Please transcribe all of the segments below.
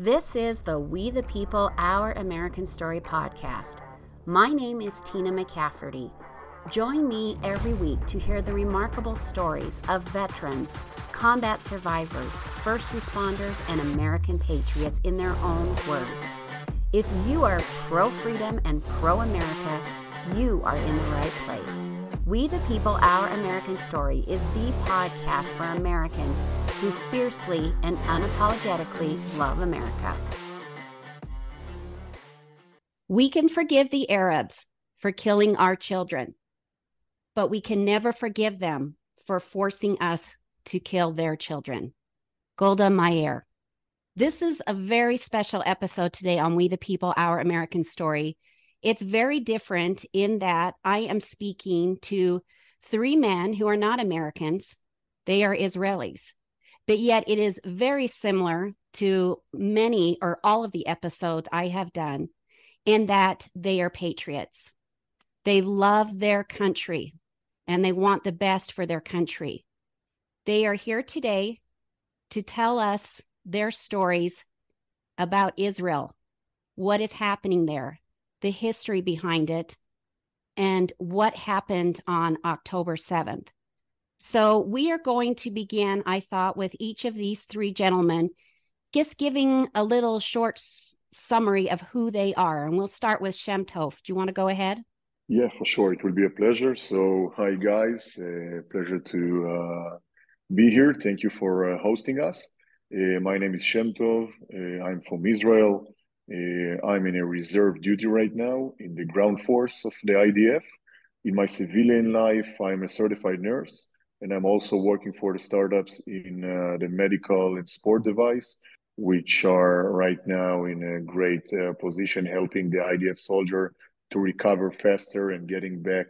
This is the We the People Our American Story podcast. My name is Tina McCafferty. Join me every week to hear the remarkable stories of veterans, combat survivors, first responders, and American patriots in their own words. If you are pro freedom and pro America, you are in the right place. We the People Our American Story is the podcast for Americans who fiercely and unapologetically love America. We can forgive the Arabs for killing our children, but we can never forgive them for forcing us to kill their children. Golda Meir. This is a very special episode today on We the People, Our American Story. It's very different in that I am speaking to three men who are not Americans, they are Israelis. But yet it is very similar to many or all of the episodes I have done in that they are patriots. They love their country and they want the best for their country. They are here today to tell us their stories about Israel, what is happening there, the history behind it, and what happened on October 7th. So, we are going to begin, I thought, with each of these three gentlemen, just giving a little short s- summary of who they are. And we'll start with Shem Tov. Do you want to go ahead? Yeah, for sure. It will be a pleasure. So, hi, guys. Uh, pleasure to uh, be here. Thank you for uh, hosting us. Uh, my name is Shem Tov. Uh, I'm from Israel. Uh, I'm in a reserve duty right now in the ground force of the IDF. In my civilian life, I'm a certified nurse, and I'm also working for the startups in uh, the medical and sport device, which are right now in a great uh, position helping the IDF soldier to recover faster and getting back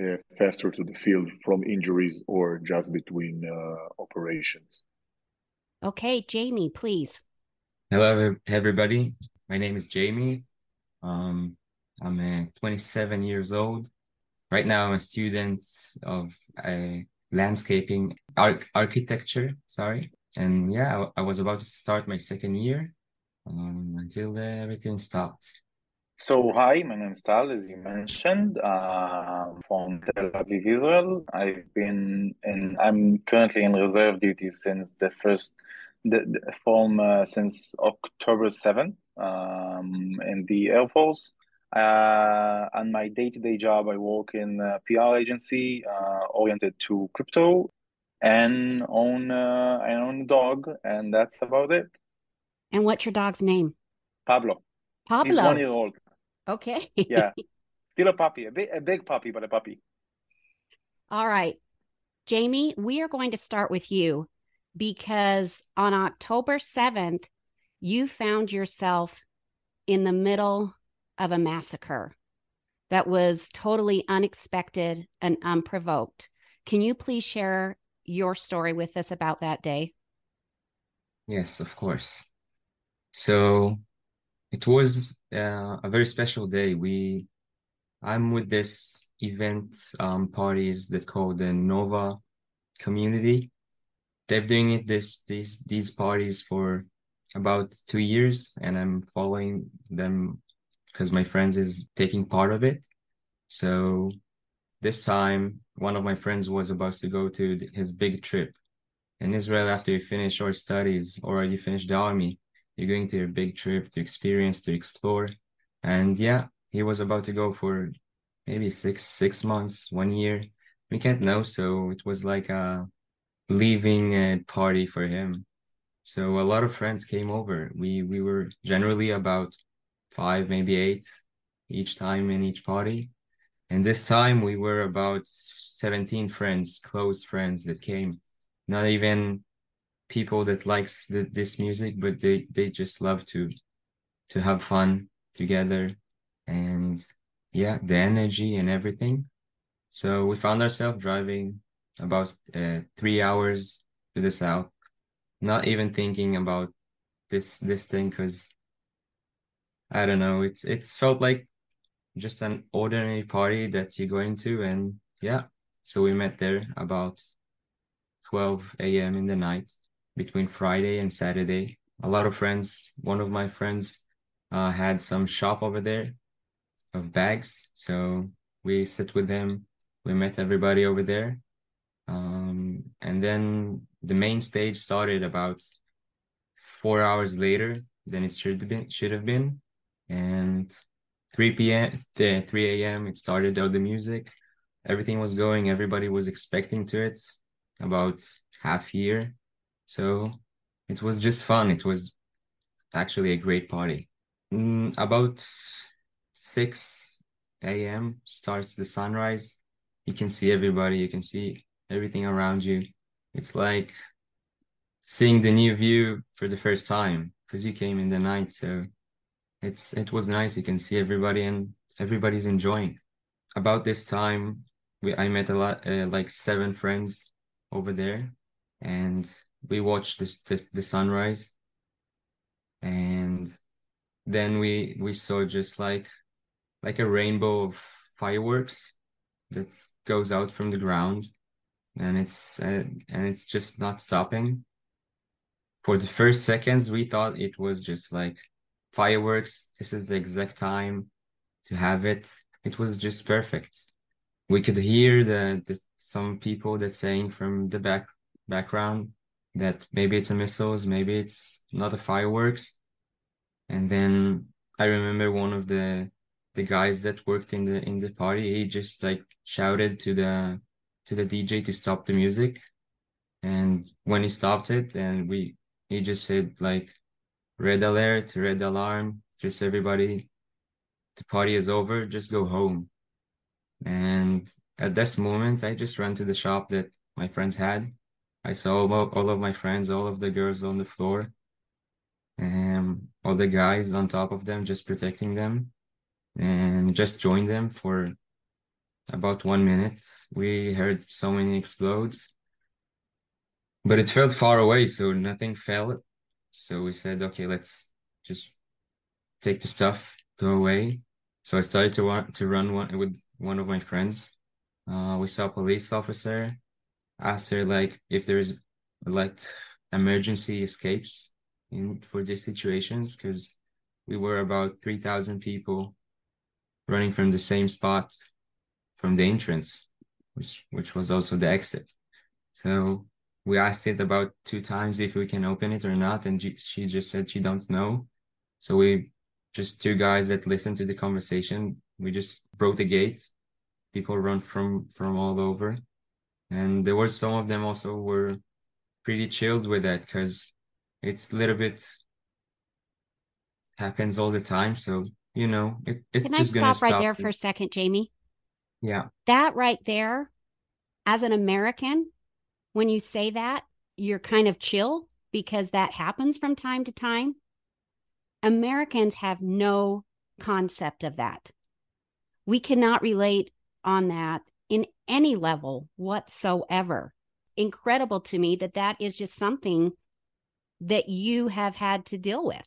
uh, faster to the field from injuries or just between uh, operations. Okay, Jamie, please. Hello, everybody. My name is Jamie. Um, I'm uh, 27 years old. Right now, I'm a student of uh, landscaping arch- architecture. Sorry, and yeah, I, I, was about to start my second year um, until uh, everything stopped. So hi, my name is Tal, as you mentioned, uh, from Tel Aviv, Israel. I've been in. I'm currently in reserve duty since the first, the, the from uh, since October seventh um, in the Air Force. Uh, and my day-to-day job, I work in a PR agency uh, oriented to crypto, and own uh, I own a dog, and that's about it. And what's your dog's name? Pablo. Pablo. He's one year old. Okay. yeah, still a puppy, a big, a big puppy, but a puppy. All right, Jamie, we are going to start with you because on October seventh, you found yourself in the middle of a massacre that was totally unexpected and unprovoked. Can you please share your story with us about that day? Yes, of course. So it was uh, a very special day. We, I'm with this event um, parties that called the Nova community. They've doing it this these these parties for about two years and I'm following them because my friends is taking part of it. So this time, one of my friends was about to go to his big trip in Israel after you finish your studies or you finish the army. You're going to your big trip to experience, to explore. And yeah, he was about to go for maybe six, six months, one year. We can't know. So it was like a leaving a party for him. So a lot of friends came over. We we were generally about five, maybe eight each time in each party. And this time we were about 17 friends, close friends that came. Not even people that likes the, this music, but they they just love to to have fun together and yeah, the energy and everything. So we found ourselves driving about uh, three hours to the south not even thinking about this this thing because I don't know. It's it's felt like just an ordinary party that you go into, and yeah. So we met there about 12 a.m. in the night between Friday and Saturday a lot of friends. One of my friends uh, had some shop over there of bags, so we sit with him. We met everybody over there, um, and then the main stage started about four hours later than it should have been. Should have been, and 3 p.m. 3 a.m. it started all the music. Everything was going. Everybody was expecting to it about half year. So it was just fun. It was actually a great party. Mm, about 6 a.m. starts the sunrise. You can see everybody. You can see everything around you. It's like seeing the new view for the first time because you came in the night. So it's it was nice. You can see everybody and everybody's enjoying. About this time, we I met a lot, uh, like seven friends over there, and we watched this, this the sunrise. And then we we saw just like like a rainbow of fireworks that goes out from the ground, and it's uh, and it's just not stopping. For the first seconds, we thought it was just like fireworks. This is the exact time to have it. It was just perfect. We could hear the, the some people that saying from the back background that maybe it's a missiles, maybe it's not a fireworks. And then I remember one of the the guys that worked in the in the party, he just like shouted to the to the DJ to stop the music. And when he stopped it and we he just said like red alert, red alarm, just everybody, the party is over, just go home. And at this moment, I just ran to the shop that my friends had. I saw all of, my friends, all of the girls on the floor, and all the guys on top of them, just protecting them, and just joined them for about one minute. We heard so many explodes, but it felt far away, so nothing fell so we said, okay, let's just take the stuff, go away. So I started to run to run one with one of my friends. Uh, we saw a police officer, asked her like if there's like emergency escapes in for these situations because we were about three thousand people running from the same spot from the entrance, which which was also the exit. So we asked it about two times if we can open it or not and she just said she don't know so we just two guys that listened to the conversation we just broke the gate people run from from all over and there were some of them also were pretty chilled with that because it's a little bit happens all the time so you know it, it's can just i stop stop right stop there it. for a second jamie yeah that right there as an american when you say that, you're kind of chill because that happens from time to time. Americans have no concept of that. We cannot relate on that in any level whatsoever. Incredible to me that that is just something that you have had to deal with.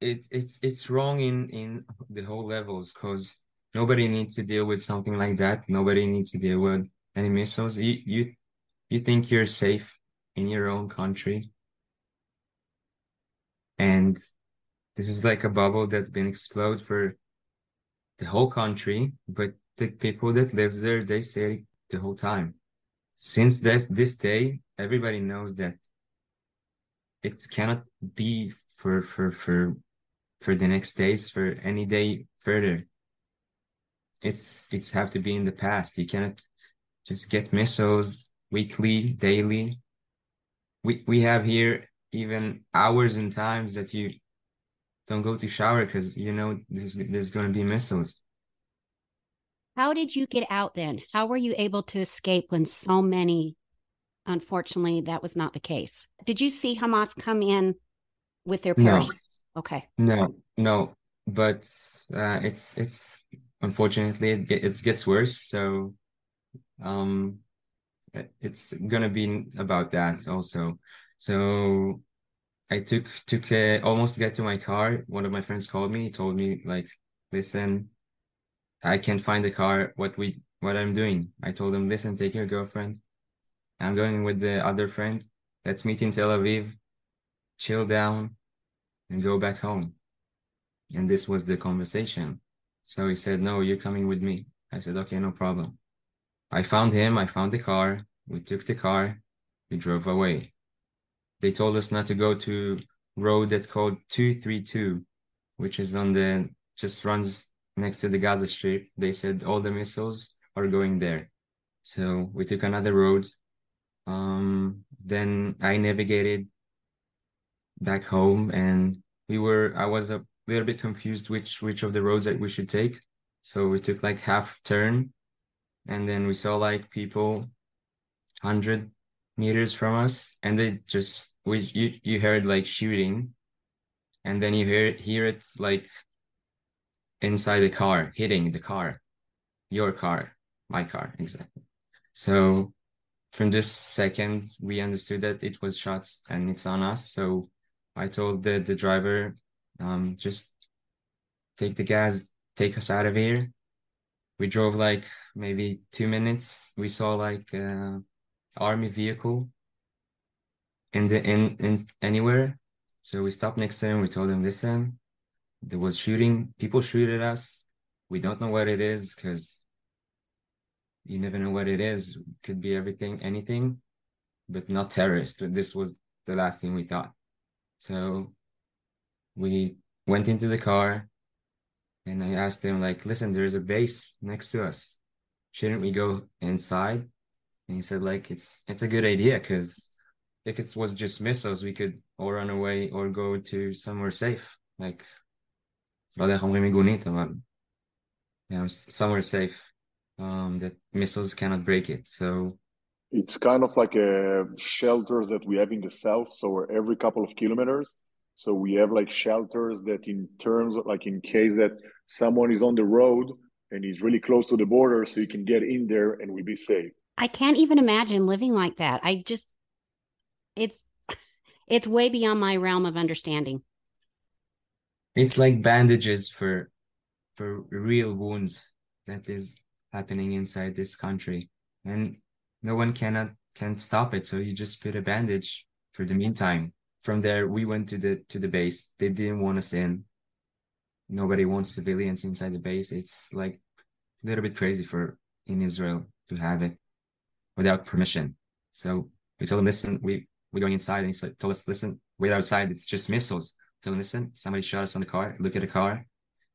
it's it's it's wrong in in the whole levels because nobody needs to deal with something like that. Nobody needs to deal with any missiles you you you think you're safe in your own country. And this is like a bubble that's been explode for the whole country but the people that live there they say the whole time. Since this this day everybody knows that it cannot be for for for for the next days for any day further it's it's have to be in the past you cannot just get missiles weekly, daily. We we have here even hours and times that you don't go to shower because you know this there's going to be missiles. How did you get out then? How were you able to escape when so many, unfortunately, that was not the case? Did you see Hamas come in with their No. Okay. No, no, but uh, it's it's unfortunately it, it gets worse. So um it's gonna be about that also. So i took took almost get to my car. One of my friends called me told me like listen i can't find the car. What we what i'm doing? I told him listen take your girlfriend. I'm going with the other friend. Let's meet in tel aviv. Chill down and go back home. And this was the conversation. So he said, No, you're coming with me. I said, Okay, no problem. I found him, I found the car, we took the car, we drove away. They told us not to go to road that called 232, which is on the just runs next to the Gaza Strip. They said all the missiles are going there. So we took another road. Um, then I navigated back home and we were I was a little bit confused which which of the roads that we should take. So we took like half turn and then we saw like people 100 meters from us and they just we you, you heard like shooting and then you hear hear it like inside the car hitting the car your car my car exactly so from this second we understood that it was shots and it's on us so i told the the driver um just take the gas take us out of here. We drove like maybe two minutes. We saw like uh army vehicle in the in in anywhere. So we stopped next to him. We told him listen there was shooting. People shoot at us. We don't know what it is because you never know what it is. Could be everything anything but not terrorist this was the last thing we thought. So we went into the car and i asked him like listen there's a base next to us. Shouldn't we go inside? And he said like it's it's a good idea because if it was just missiles we could or run away or go to somewhere safe. Like know somewhere safe um that missiles cannot break it. So it's kind of like a shelters that we have in the south so every couple of kilometers so we have like shelters that in terms of like in case that someone is on the road and he's really close to the border so he can get in there and we be safe I can't even imagine living like that. I just it's it's way beyond my realm of understanding. it's like bandages for for real wounds that is happening inside this country and no one cannot can stop it so you just put a bandage for the meantime from there we went to the to the base. They didn't want us in. Nobody wants civilians inside the base. It's like a little bit crazy for in israel to have it without permission. So we told them listen we we're going inside. And he told us listen wait outside. It's just missiles. So listen somebody shot us on the car. Look at the car.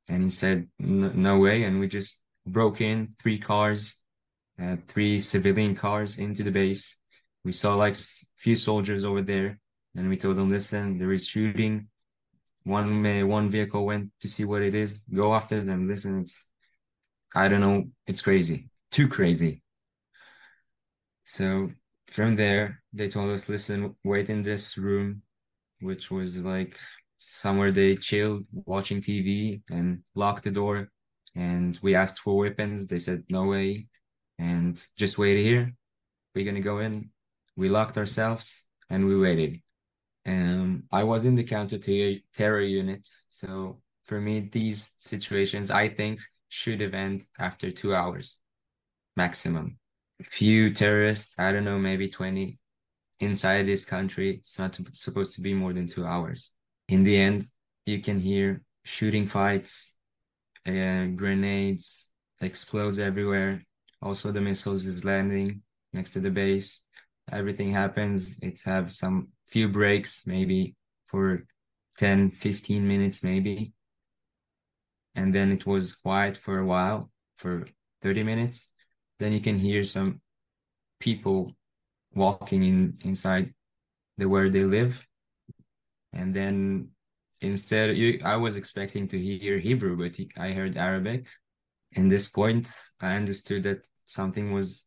And he said no way. And we just broke in three cars uh, three civilian cars into the base. We saw like a few soldiers over there and we told them listen there is shooting. One uh, one vehicle went to see what it is. Go after them. Listen it's i don't know. It's crazy. Too crazy. So from there they told us listen wait in this room which was like somewhere they chilled watching tv and locked the door. And we asked for weapons. They said no way. And just wait here. We're gonna go in. We locked ourselves and we waited um i was in the counter terror unit. So for me these situations i think should have end after two hours maximum. Few terrorists i don't know maybe 20 inside this country. It's not supposed to be more than two hours. In the end you can hear shooting fights uh, grenades explodes everywhere. Also the missiles is landing next to the base. Everything happens. It's have some few breaks maybe for 10 15 minutes maybe. And then it was quiet for a while for 30 minutes. Then you can hear some people walking in inside the where they live. And then instead you, i was expecting to hear hebrew but i heard arabic. In this point i understood that something was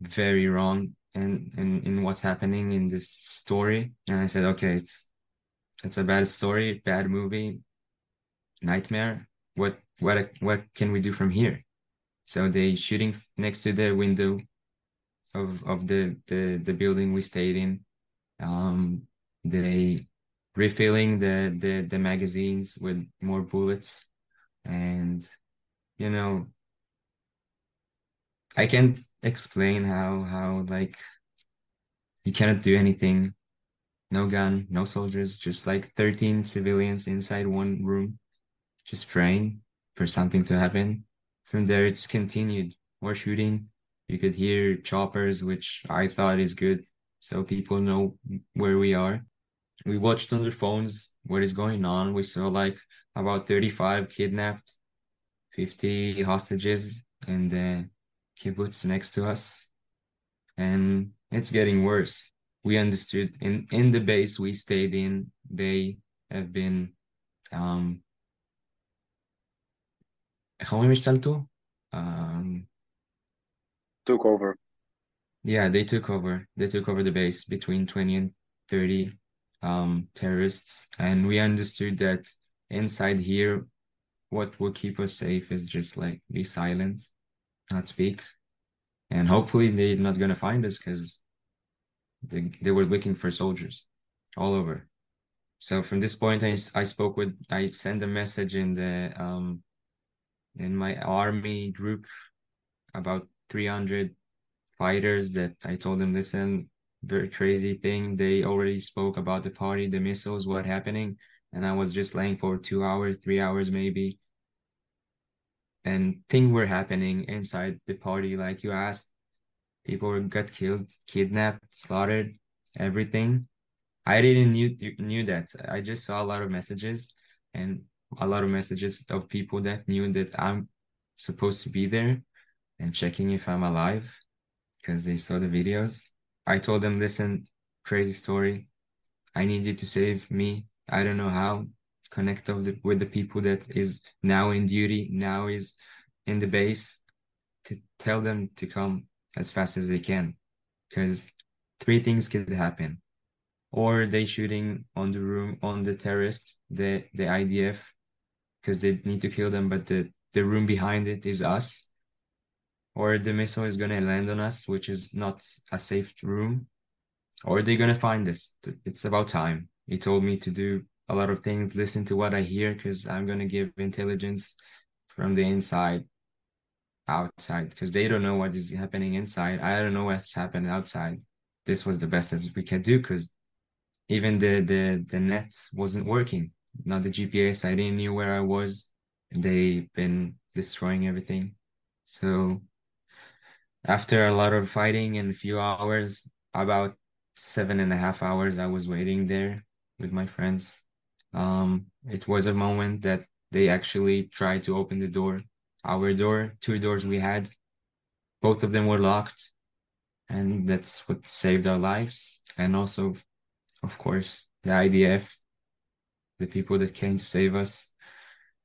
very wrong in, in in what's happening in this story. And i said okay it's it's a bad story bad movie nightmare. What what what can we do from here? So they shooting next to the window of of the the, the building we stayed in. Um they refilling the, the the magazines with more bullets. And you know i can't explain how how like you cannot do anything no gun, no soldiers, just like 13 civilians inside one room, just praying for something to happen. From there, it's continued more shooting. You could hear choppers, which I thought is good, so people know where we are. We watched on their phones what is going on. We saw like about 35 kidnapped, 50 hostages and the kibbutz next to us. And it's getting worse. We understood in, in the base we stayed in, they have been um, um took over. Yeah, they took over. They took over the base between 20 and 30 um, terrorists. And we understood that inside here, what will keep us safe is just like be silent not speak. And hopefully they're not going to find us because they, they were looking for soldiers all over. So from this point, I, I spoke with, I sent a message in the, um, in my army group about 300 fighters that I told them, listen, very crazy thing. They already spoke about the party, the missiles, what happening. And I was just laying for two hours, three hours maybe. And things were happening inside the party. Like you asked, people got killed, kidnapped, slaughtered, everything. I didn't knew knew that. I just saw a lot of messages and a lot of messages of people that knew that I'm supposed to be there and checking if I'm alive because they saw the videos. I told them, listen, crazy story. I need you to save me. I don't know how. Connect the, with the people that is now in duty, now is in the base, to tell them to come as fast as they can. Because three things could happen. Or they shooting on the room on the terrorist, the the IDF, because they need to kill them, but the, the room behind it is us or the missile is going to land on us, which is not a safe room, or they're going to find us. It's about time. He told me to do a lot of things, listen to what I hear, because I'm going to give intelligence from the inside outside, because they don't know what is happening inside. I don't know what's happening outside. This was the best as we could do, because even the, the, the net wasn't working. Not the GPS. I didn't knew where I was. They've been destroying everything. So after a lot of fighting and a few hours, about seven and a half hours, I was waiting there with my friends. Um, it was a moment that they actually tried to open the door, our door, two doors we had. Both of them were locked, and that's what saved our lives. And also, of course, the IDF, the people that came to save us.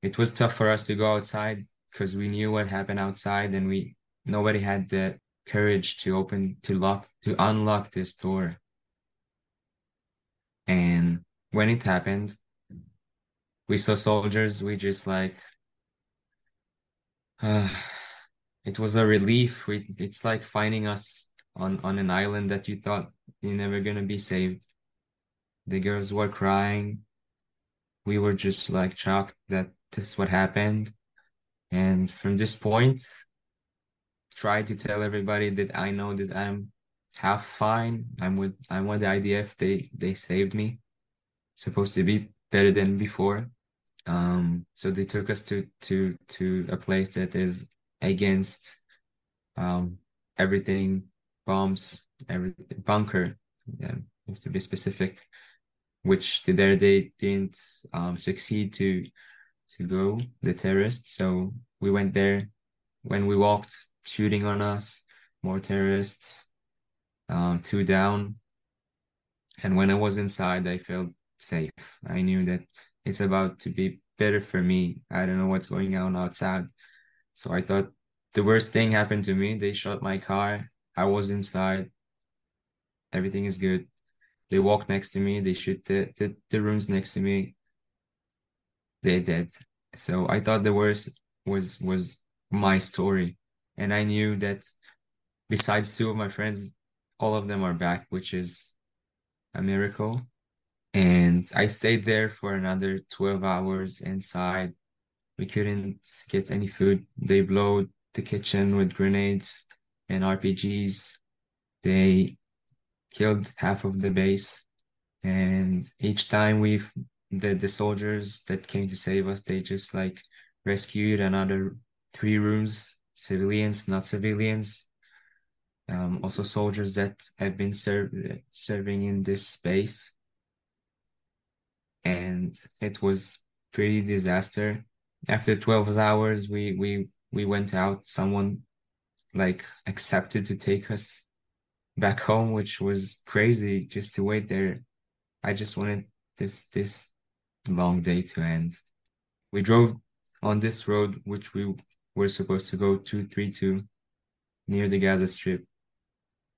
It was tough for us to go outside because we knew what happened outside, and we nobody had the courage to open to lock to unlock this door and when it happened we saw soldiers we just like uh, it was a relief we, it's like finding us on on an island that you thought you're never gonna be saved the girls were crying we were just like shocked that this is what happened and from this point try to tell everybody that I know that I'm half fine. I'm with I'm with the IDF. They they saved me. Supposed to be better than before. Um, so they took us to to to a place that is against um everything bombs every bunker yeah to be specific which there they didn't um succeed to to go the terrorists so we went there when we walked shooting on us, more terrorists, um, two down. And when I was inside, I felt safe. I knew that it's about to be better for me. I don't know what's going on outside. So I thought the worst thing happened to me. They shot my car. I was inside. Everything is good. They walk next to me. They shoot the, the, the rooms next to me. They're dead. So I thought the worst was was my story and I knew that besides two of my friends, all of them are back, which is a miracle. And I stayed there for another 12 hours inside. We couldn't get any food. They blew the kitchen with grenades and RPGs. They killed half of the base. and each time we've the the soldiers that came to save us, they just like rescued another three rooms, civilians, not civilians. Um, also soldiers that have been served serving in this space. And it was pretty disaster. After 12 hours, we we we went out. Someone like accepted to take us back home, which was crazy just to wait there. I just wanted this this long day to end. We drove on this road, which we were supposed to go 232 near the Gaza Strip.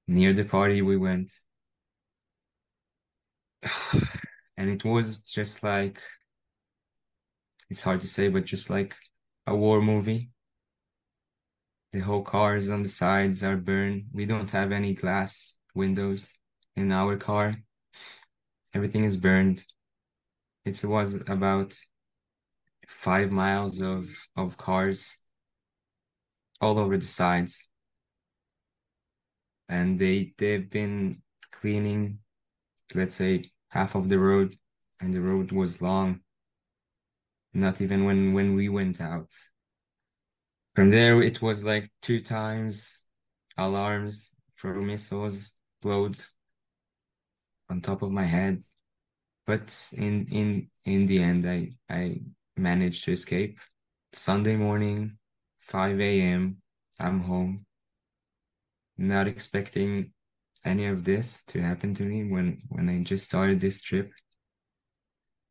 Near the party we went. And it was just like, it's hard to say, but just like a war movie. The whole cars on the sides are burned. We don't have any glass windows in our car. Everything is burned. It was about five miles of, of cars all over the sides. And they they've been cleaning, let's say, half of the road, and the road was long. Not even when when we went out. From there, it was like two times alarms for missiles blowed on top of my head. But in in in the end, I I managed to escape. Sunday morning, 5 a.m. I'm home. Not expecting any of this to happen to me when when I just started this trip.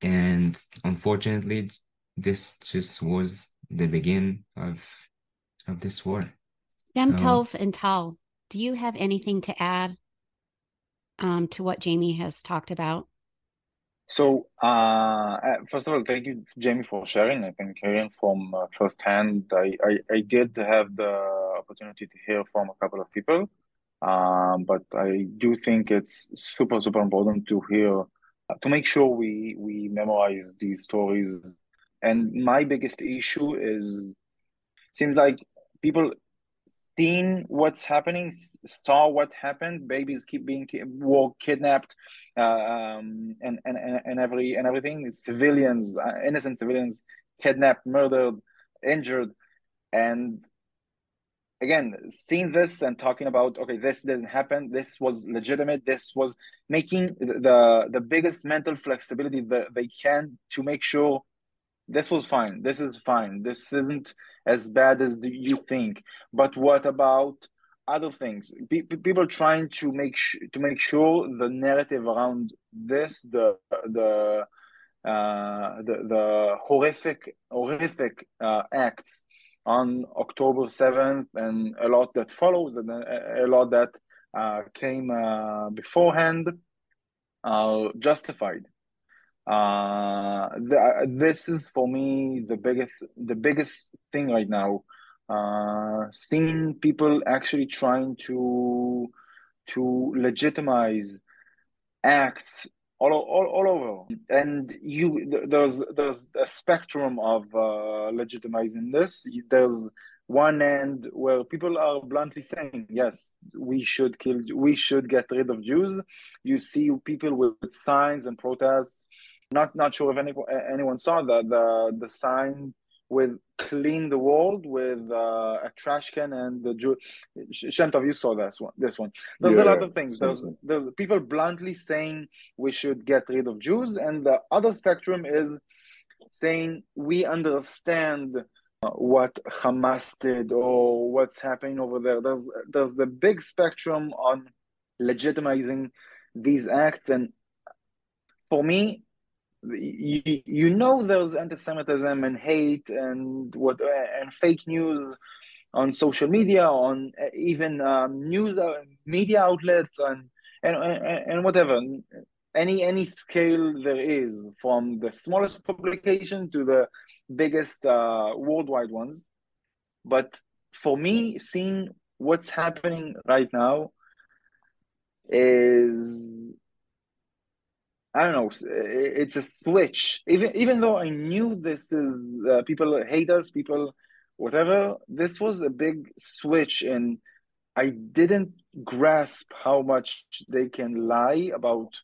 And unfortunately, this just was the begin of of this war. Yom so, Tov and Tal, do you have anything to add um, to what Jamie has talked about? So, uh, uh, first of all, thank you, Jamie, for sharing. I think hearing from uh, firsthand, I, I, I did have the opportunity to hear from a couple of people, um, but I do think it's super, super important to hear, uh, to make sure we we memorize these stories. And my biggest issue is, seems like people seen what's happening, saw what happened. Babies keep being were kidnapped, um, and, and and every and everything. Civilians, uh, innocent civilians, kidnapped, murdered, injured, and again, seeing this and talking about okay, this didn't happen. This was legitimate. This was making the the biggest mental flexibility that they can to make sure this was fine. This is fine. This isn't as bad as you think. But what about other things? people trying to make sh- to make sure the narrative around this, the the uh, the, the horrific horrific uh, acts on October seventh and a lot that follows and a, a lot that uh, came uh, beforehand are justified. Uh, the, this is for me the biggest the biggest thing right now. Uh, seeing people actually trying to to legitimize acts all, all, all over. And you there's there's a spectrum of uh, legitimizing this. There's one end where people are bluntly saying yes we should kill we should get rid of jews. You see people with signs and protests. Not not sure if any, anyone saw the the the sign with clean the world with uh, a trash can and the Jew. Shemtov, you saw this one. This one. There's yeah, a lot of things. There's there's people bluntly saying we should get rid of Jews, and the other spectrum is saying we understand what Hamas did or what's happening over there. There's there's the big spectrum on legitimizing these acts, and for me, you, you know there's anti-Semitism and hate and what and fake news on social media, on uh, even um, news uh, media outlets, and, and and and whatever any any scale there is, from the smallest publication to the biggest uh, worldwide ones. But for me, seeing what's happening right now is I don't know. It's a switch. Even even though I knew this is uh, people hate us, people whatever. This was a big switch, and I didn't grasp how much they can lie about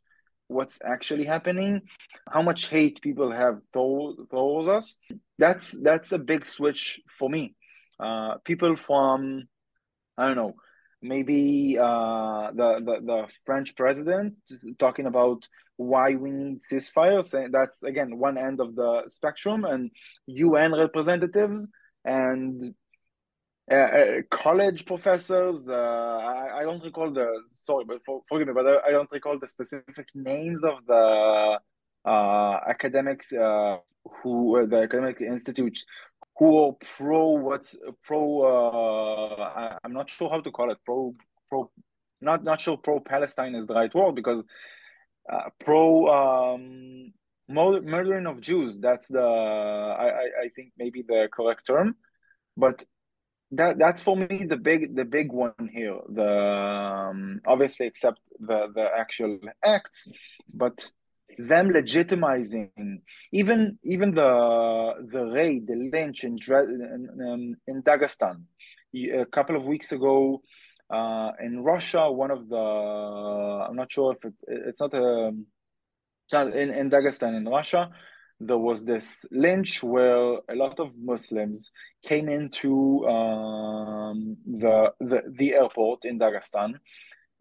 what's actually happening, how much hate people have towards us. That's that's a big switch for me. Uh, people from I don't know, maybe uh, the, the the French president talking about why we need ceasefires. Saying that's again one end of the spectrum, and UN representatives and uh, uh, college professors. Uh, I, I, don't recall the sorry, but for, forgive me, but I, I, don't recall the specific names of the uh, academics who the academic institutes who are pro what's pro. I, am not sure how to call it. Pro pro. Not not sure pro Palestine is the right word because pro um, murdering of Jews. That's the I, I, I think maybe the correct term, but that that's for me the big the big one here the um, obviously except the the actual acts but them legitimizing even even the the raid the lynch in in, um, in Dagestan a couple of weeks ago uh, in Russia one of the I'm not sure if it's it's not a in, in Dagestan in Russia there was this lynch where a lot of Muslims came into um, the, the the airport in Dagestan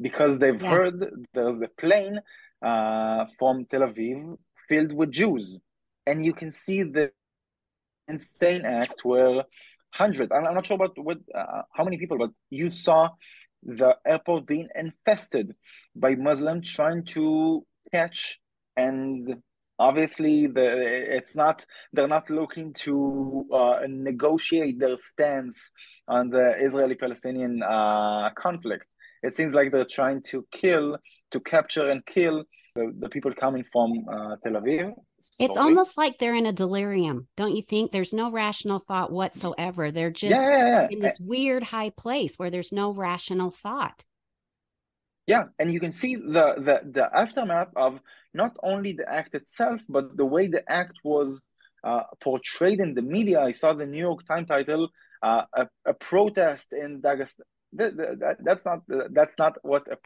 because they've yeah. heard there's a plane uh, from Tel Aviv filled with Jews, and you can see the insane act where hundreds. I'm not sure about what uh, how many people, but you saw the airport being infested by Muslims trying to catch and obviously the, it's not they're not looking to uh, negotiate their stance on the israeli-palestinian uh, conflict it seems like they're trying to kill to capture and kill the, the people coming from uh, tel aviv it's almost like they're in a delirium don't you think there's no rational thought whatsoever they're just yeah, yeah, yeah. in this weird high place where there's no rational thought yeah and you can see the the, the aftermath of not only the act itself, but the way the act was uh, portrayed in the media. I saw the New York Times title, uh, a, a, protest in Dagestan. That, that's not that's not what it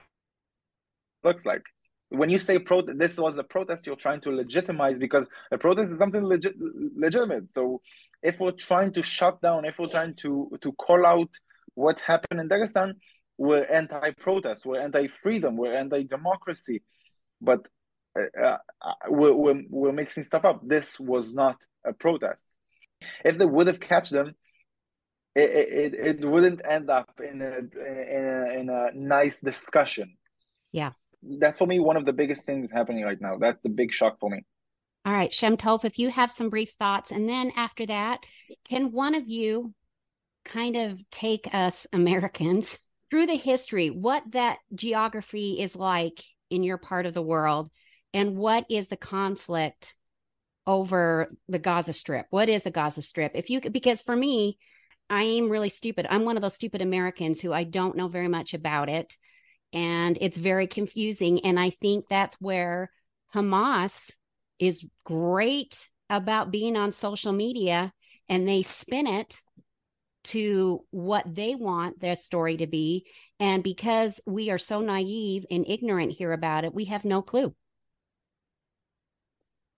looks like. When you say pro, this was a protest you're trying to legitimize because a protest is something legit, legitimate. So if we're trying to shut down, if we're trying to to call out what happened in Dagestan, we're anti-protest, we're anti-freedom, we're anti-democracy. But uh, uh, we're, we're, we're mixing stuff up. This was not a protest. If they would have catch them, it, it, it wouldn't end up in a, in a in a nice discussion. Yeah, that's for me one of the biggest things happening right now. That's the big shock for me. All right, Shem Tov, if you have some brief thoughts, and then after that, can one of you kind of take us Americans through the history, what that geography is like in your part of the world, and what is the conflict over the Gaza Strip? What is the Gaza Strip? If you because for me, I am really stupid. I'm one of those stupid Americans who I don't know very much about it. And it's very confusing. And I think that's where Hamas is great about being on social media and they spin it to what they want their story to be. And because we are so naive and ignorant here about it, we have no clue.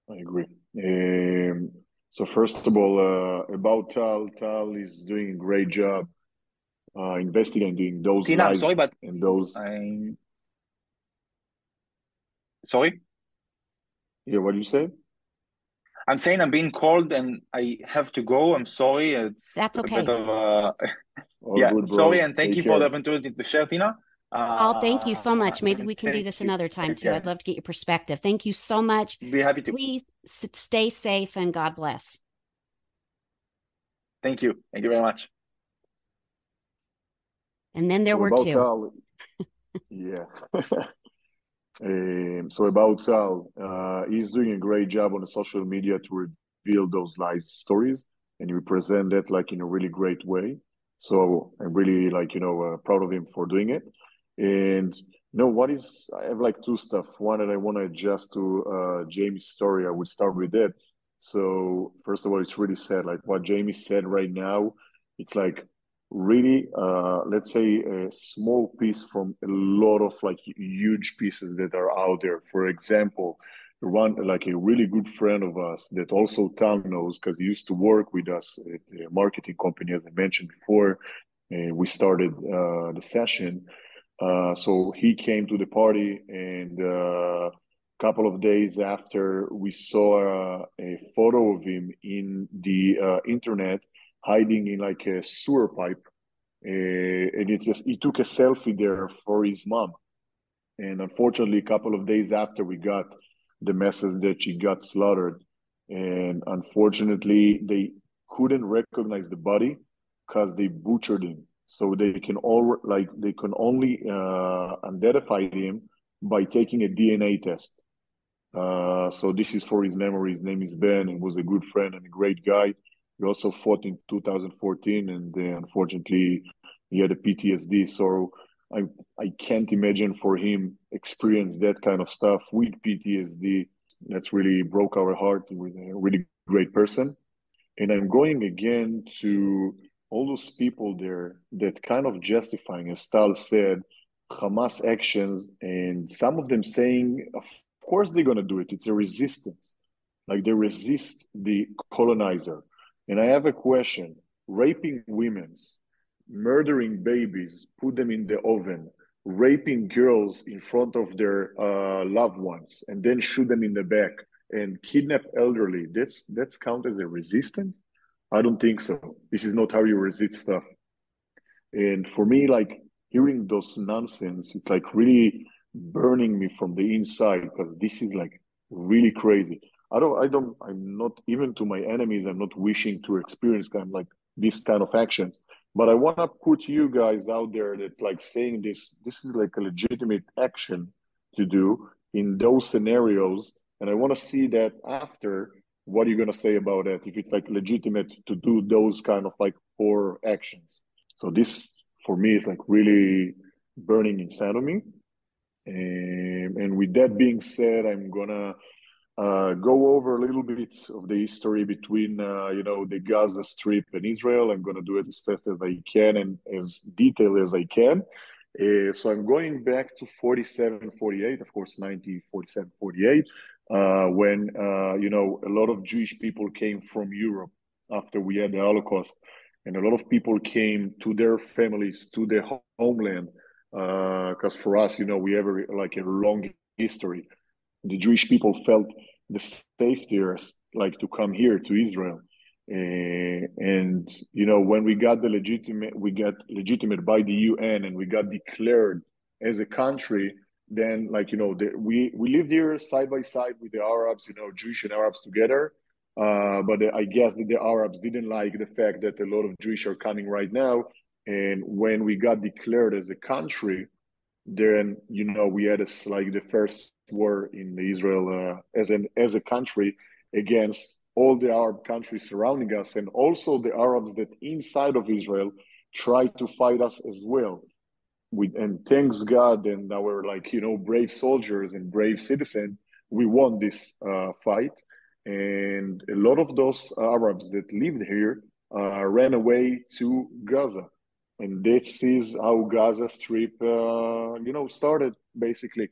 I agree. Um, so first of all, uh, about Tal, Tal is doing a great job uh, investigating doing those. Tina, I'm sorry, but and those. I'm sorry. Yeah, what did you say? I'm saying I'm being called and I have to go. I'm sorry. It's that's okay. A bit of a... yeah, good, sorry, and thank Take you care. for the opportunity to share, Tina. Uh, oh, thank you so much. Maybe we can do this you. another time too. I'd love to get your perspective. Thank you so much. Be happy to. Please stay safe and God bless. Thank you. Thank you very much. And then there so were two. yeah. um, so about Tal, uh, he's doing a great job on the social media to reveal those nice stories, and he present it like in a really great way. So I'm really like you know uh, proud of him for doing it. And you know what is I have like two stuff. One that I want to adjust to uh, Jamie's story. I would start with it. So first of all, it's really sad. Like what Jamie said right now, it's like really, uh, let's say, a small piece from a lot of like huge pieces that are out there. For example, one like a really good friend of us that also Tom knows because he used to work with us at a marketing company, as I mentioned before. Uh, we started uh, the session. Uh, so he came to the party, and a uh, couple of days after, we saw uh, a photo of him in the internet hiding in like a sewer pipe. and it's just, he took a selfie there for his mom. And unfortunately, a couple of days after, we got the message that she got slaughtered. And unfortunately, they couldn't recognize the body because they butchered him. So they can all like they can only uh, identify him by taking a DNA test. Uh, so this is for his memory. His name is Ben. He was a good friend and a great guy. He also fought in 2014, and uh, unfortunately, he had a PTSD. So I I can't imagine for him experience that kind of stuff with PTSD. That's really broke our heart. He was a really great person. And I'm going again to all those people there that kind of justifying, as Tal said, Hamas actions, and some of them saying, of course they're going to do it. It's a resistance. Like they resist the colonizer. And I have a question raping women's, murdering babies, put them in the oven, raping girls in front of their uh, loved ones, and then shoot them in the back and kidnap elderly. That's that's count as a resistance. I don't think so. This is not how you resist stuff. And for me, like hearing those nonsense, it's like really burning me from the inside because this is like really crazy. I don't, I don't, I'm not even to my enemies. I'm not wishing to experience kind of like this kind of actions. But I want to put you guys out there that like saying this, this is like a legitimate action to do in those scenarios. And I want to see that after what are you going to say about it if it's like legitimate to do those kind of like poor actions? So this for me is like really burning inside of me. And, and with that being said, I'm gonna uh, go over a little bit of the history between uh, you know the Gaza Strip and Israel. I'm going to do it as fast as I can and as detailed as I can. Uh, so I'm going back to 47, 48, of course, 1947, 48, uh, when uh, you know a lot of Jewish people came from Europe after we had the Holocaust, and a lot of people came to their families, to their homeland, because uh, for us, you know, we have a, like a long history the Jewish people felt the safety like to come here to Israel. Uh, and you know when we got the legitimate we got legitimate by the UN and we got declared as a country then like you know the, we we lived here side by side with the Arabs you know Jewish and Arabs together uh, but I guess that the Arabs didn't like the fact that a lot of Jewish are coming right now and when we got declared as a country then you know we had a, like the first war in Israel uh, as an as a country against all the Arab countries surrounding us, and also the Arabs that inside of Israel tried to fight us as well. We, and thanks God and our like you know brave soldiers and brave citizens, we won this uh, fight. And a lot of those Arabs that lived here uh, ran away to Gaza and this is how Gaza Strip, uh, you know, started basically.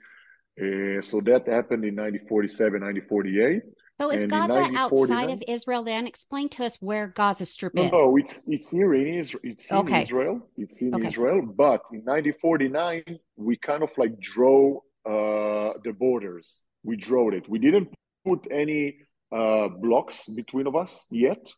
Uh, so that happened in 1947, 1948. So is Gaza outside of Israel? Then explain to us where Gaza Strip no, is. No, it's it's here in Israel. It's in okay. Israel. It's in okay. Israel. But in 1949, we kind of like draw uh, the borders. We drew it. We didn't put any uh, blocks between of us yet.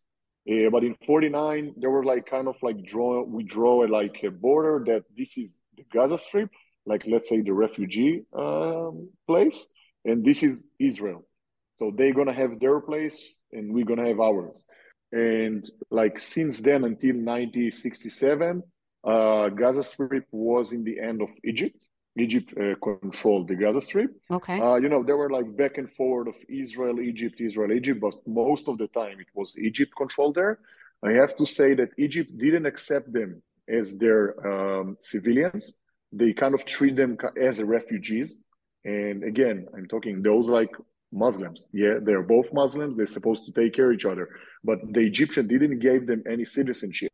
Uh, but in 49, there were like kind of like draw, we draw a, like a border that this is the Gaza Strip, like let's say the refugee um, place, and this is Israel. So they're gonna have their place, and we're gonna have ours. And like since then until 1967, uh, Gaza Strip was in the end of Egypt, Egypt uh, controlled the Gaza Strip. Okay. Uh, you know, there were like back and forth of Israel, Egypt, Israel, Egypt, but most of the time it was Egypt controlled there. I have to say that Egypt didn't accept them as their um, civilians. They kind of treat them as refugees. And again, I'm talking those like Muslims. Yeah, they're both Muslims. They're supposed to take care of each other. But the Egyptian didn't give them any citizenship.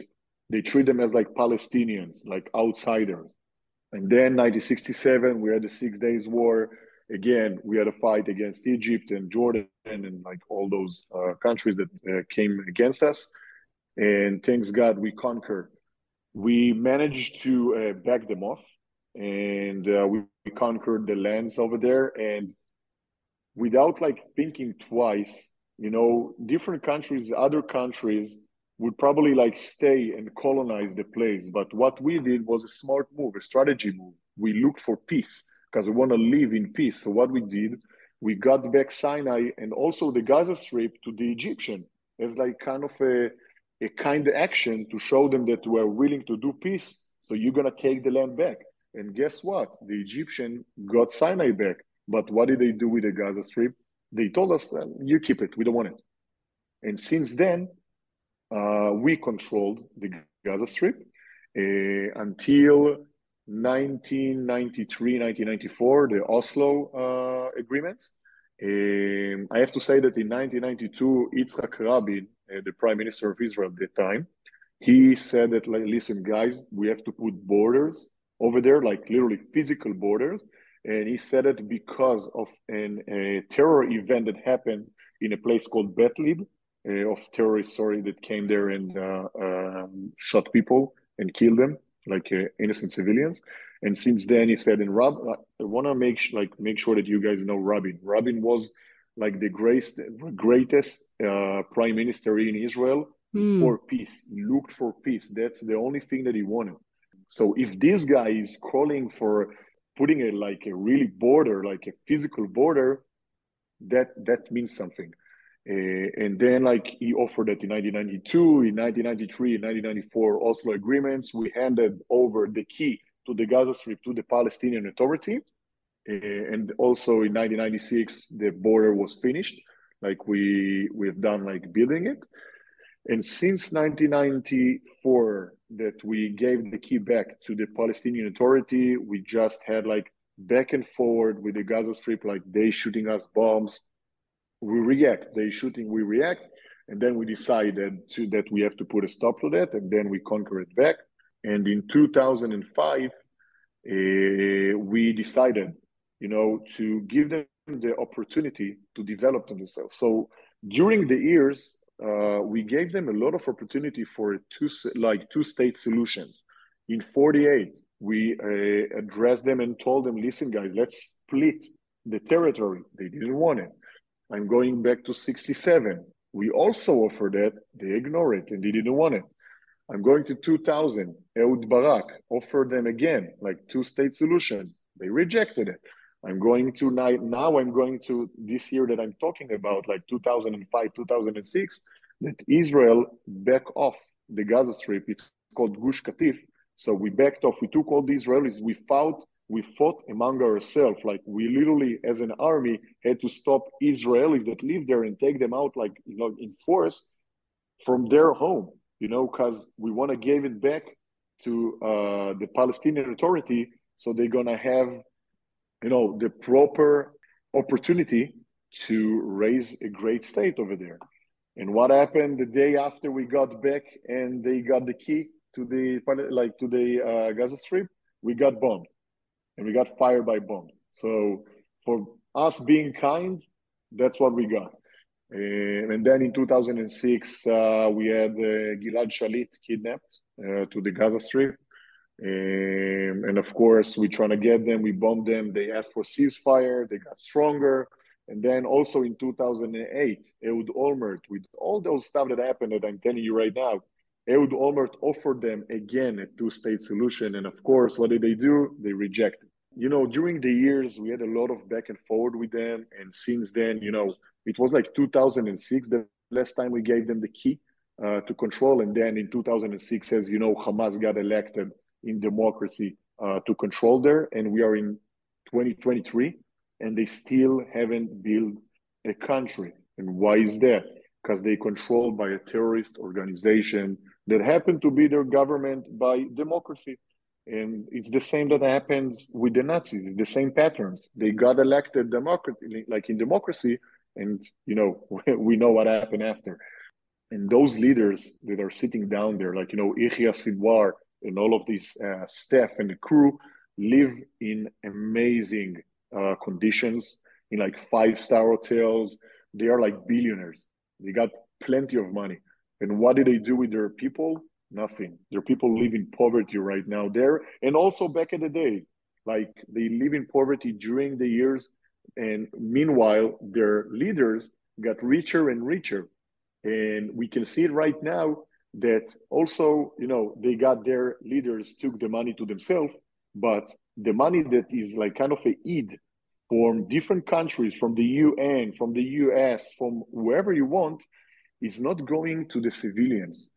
they treat them as like Palestinians, like outsiders. And then 1967, we had the Six Days War. Again, we had a fight against Egypt and Jordan and like all those uh, countries that uh, came against us. And thanks God, we conquered. We managed to uh, back them off, and uh, we, we conquered the lands over there. And without like thinking twice, you know, different countries, other countries would probably like stay and colonize the place. But what we did was a smart move, a strategy move. We looked for peace because we want to live in peace. So what we did, we got back Sinai and also the Gaza Strip to the Egyptian as like kind of a, a kind action to show them that we're willing to do peace. So you're gonna take the land back. And guess what? The Egyptian got Sinai back. But what did they do with the Gaza Strip? They told us, you keep it, we don't want it. And since then, uh, we controlled the Gaza Strip uh, until 1993, 1994, the Oslo uh, agreements. Um, I have to say that in 1992, Yitzhak Rabin, uh, the prime minister of Israel at the time, he said that, listen, guys, we have to put borders over there, like literally physical borders. And he said it because of an, a terror event that happened in a place called Bet Lid, uh, of terrorists, sorry, that came there and uh, um, shot people and killed them, like uh, innocent civilians. And since then, he said, "And Rob, I want to make like make sure that you guys know Rabin. Rabin was like the greatest, greatest uh, prime minister in Israel mm. for peace. He looked for peace. That's the only thing that he wanted. So if this guy is calling for putting a like a really border, like a physical border, that that means something. Uh, and then like he offered that in 1992, in 1993, in 1994 Oslo agreements, we handed over the key to the Gaza Strip to the Palestinian Authority. Uh, and also in 1996, the border was finished, like we we've done like building it. And since 1994, that we gave the key back to the Palestinian Authority, we just had like back and forward with the Gaza Strip, like they shooting us bombs, we react. They shooting, we react, and then we decided to, that we have to put a stop to that, and then we conquer it back. And in 2005, uh, we decided, you know, to give them the opportunity to develop themselves. So during the years, uh, we gave them a lot of opportunity for two like two state solutions. In 48, we uh, addressed them and told them, listen, guys, let's split the territory. They didn't want it. I'm going back to 67. We also offered that. They ignored it and they didn't want it. I'm going to 2000. Ehud Barak offered them again, like two state solution. They rejected it. I'm going to now, I'm going to this year that I'm talking about, like 2005, 2006, that Israel back off the Gaza Strip. It's called Gush Katif. So we backed off. We took all the Israelis. We fought we fought among ourselves. Like we literally, as an army, had to stop Israelis that live there and take them out, like you know, in force from their home. You know, because we want to give it back to uh, the Palestinian Authority, so they're gonna have, you know, the proper opportunity to raise a great state over there. And what happened the day after we got back and they got the key to the like to the uh, Gaza Strip? We got bombed and we got fired by bomb. So for us being kind, that's what we got. Uh, and then in 2006, uh, we had uh, Gilad Shalit kidnapped uh, to the Gaza Strip. And of course, we trying to get them, we bombed them. They asked for ceasefire, they got stronger. And then also in 2008, Ehud Olmert, with all those stuff that happened that I'm telling you right now, Ehud Olmert offered them again a two-state solution, and of course, what did they do? They rejected. You know, during the years, we had a lot of back and forward with them, and since then, you know, it was like 2006 the last time we gave them the key uh, to control, and then in 2006, as you know, Hamas got elected in democracy uh, to control there, and we are in 2023, and they still haven't built a country. And why is that? Because they controlled by a terrorist organization that happened to be their government by democracy. And it's the same that happens with the Nazis, the same patterns. They got elected democracy, like in democracy, and you know we know what happened after. and those leaders that are sitting down there, like you know Yahya Sinwar and all of these uh, staff and the crew, live in amazing uh, conditions in like five star hotels. They are like billionaires. They got plenty of money. And what do they do with their people? Nothing. Their people live in poverty right now there. And also back in the days, like they live in poverty during the years. And meanwhile, their leaders got richer and richer. And we can see it right now that also, you know, they got their leaders took the money to themselves, but the money that is like kind of a aid from different countries, from the UN, from the US, from wherever you want, is not going to the civilians.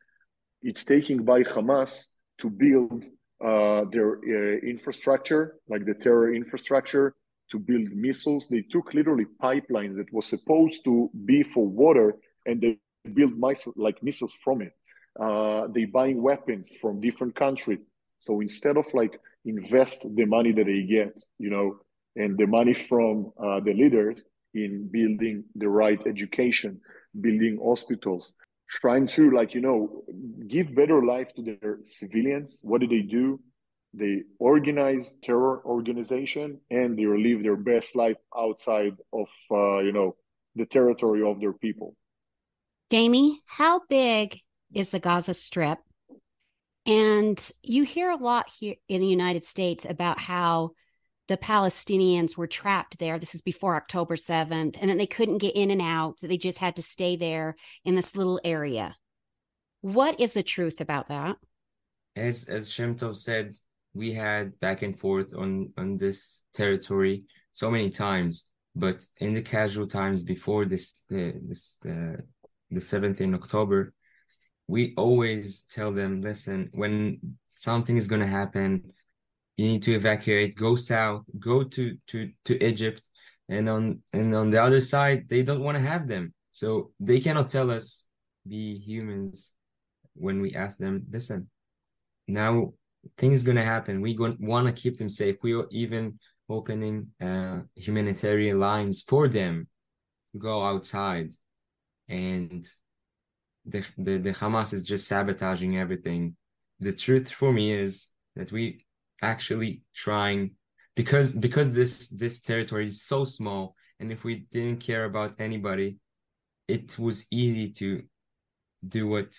It's taken by Hamas to build uh, their uh, infrastructure, like the terror infrastructure, to build missiles. They took literally pipelines that was supposed to be for water, and they built like missiles from it. Uh, they buying weapons from different countries. So instead of like invest the money that they get, you know, and the money from uh, the leaders in building the right education, building hospitals, trying to like you know give better life to their civilians. What do they do? They organize terror organization and they live their best life outside of uh, you know the territory of their people. Jamie, how big is the Gaza Strip? And you hear a lot here in the United States about how the Palestinians were trapped there. This is before October 7th, and then they couldn't get in and out. that They just had to stay there in this little area. What is the truth about that? As as Shemtov said, we had back and forth on on this territory so many times, but in the casual times before this the this the the 7th in October, we always tell them, listen, when something is gonna happen, you need to evacuate go south go to to to egypt and on and on the other side they don't want to have them. So they cannot tell us be humans when we ask them listen now things gonna happen. We want to keep them safe. We are even opening uh, humanitarian lines for them to go outside and the, the the hamas is just sabotaging everything. The truth for me is that we actually trying because because this this territory is so small and if we didn't care about anybody it was easy to do what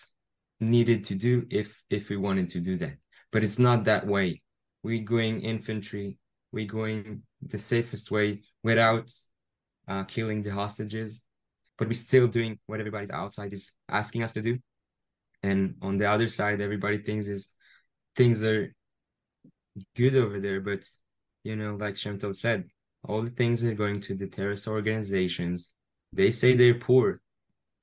needed to do if if we wanted to do that. But it's not that way. We're going infantry we're going the safest way without uh, killing the hostages but we're still doing what everybody's outside is asking us to do and on the other side everybody thinks is things are good over there, but you know, like Shemtov said, all the things are going to the terrorist organizations. They say they're poor.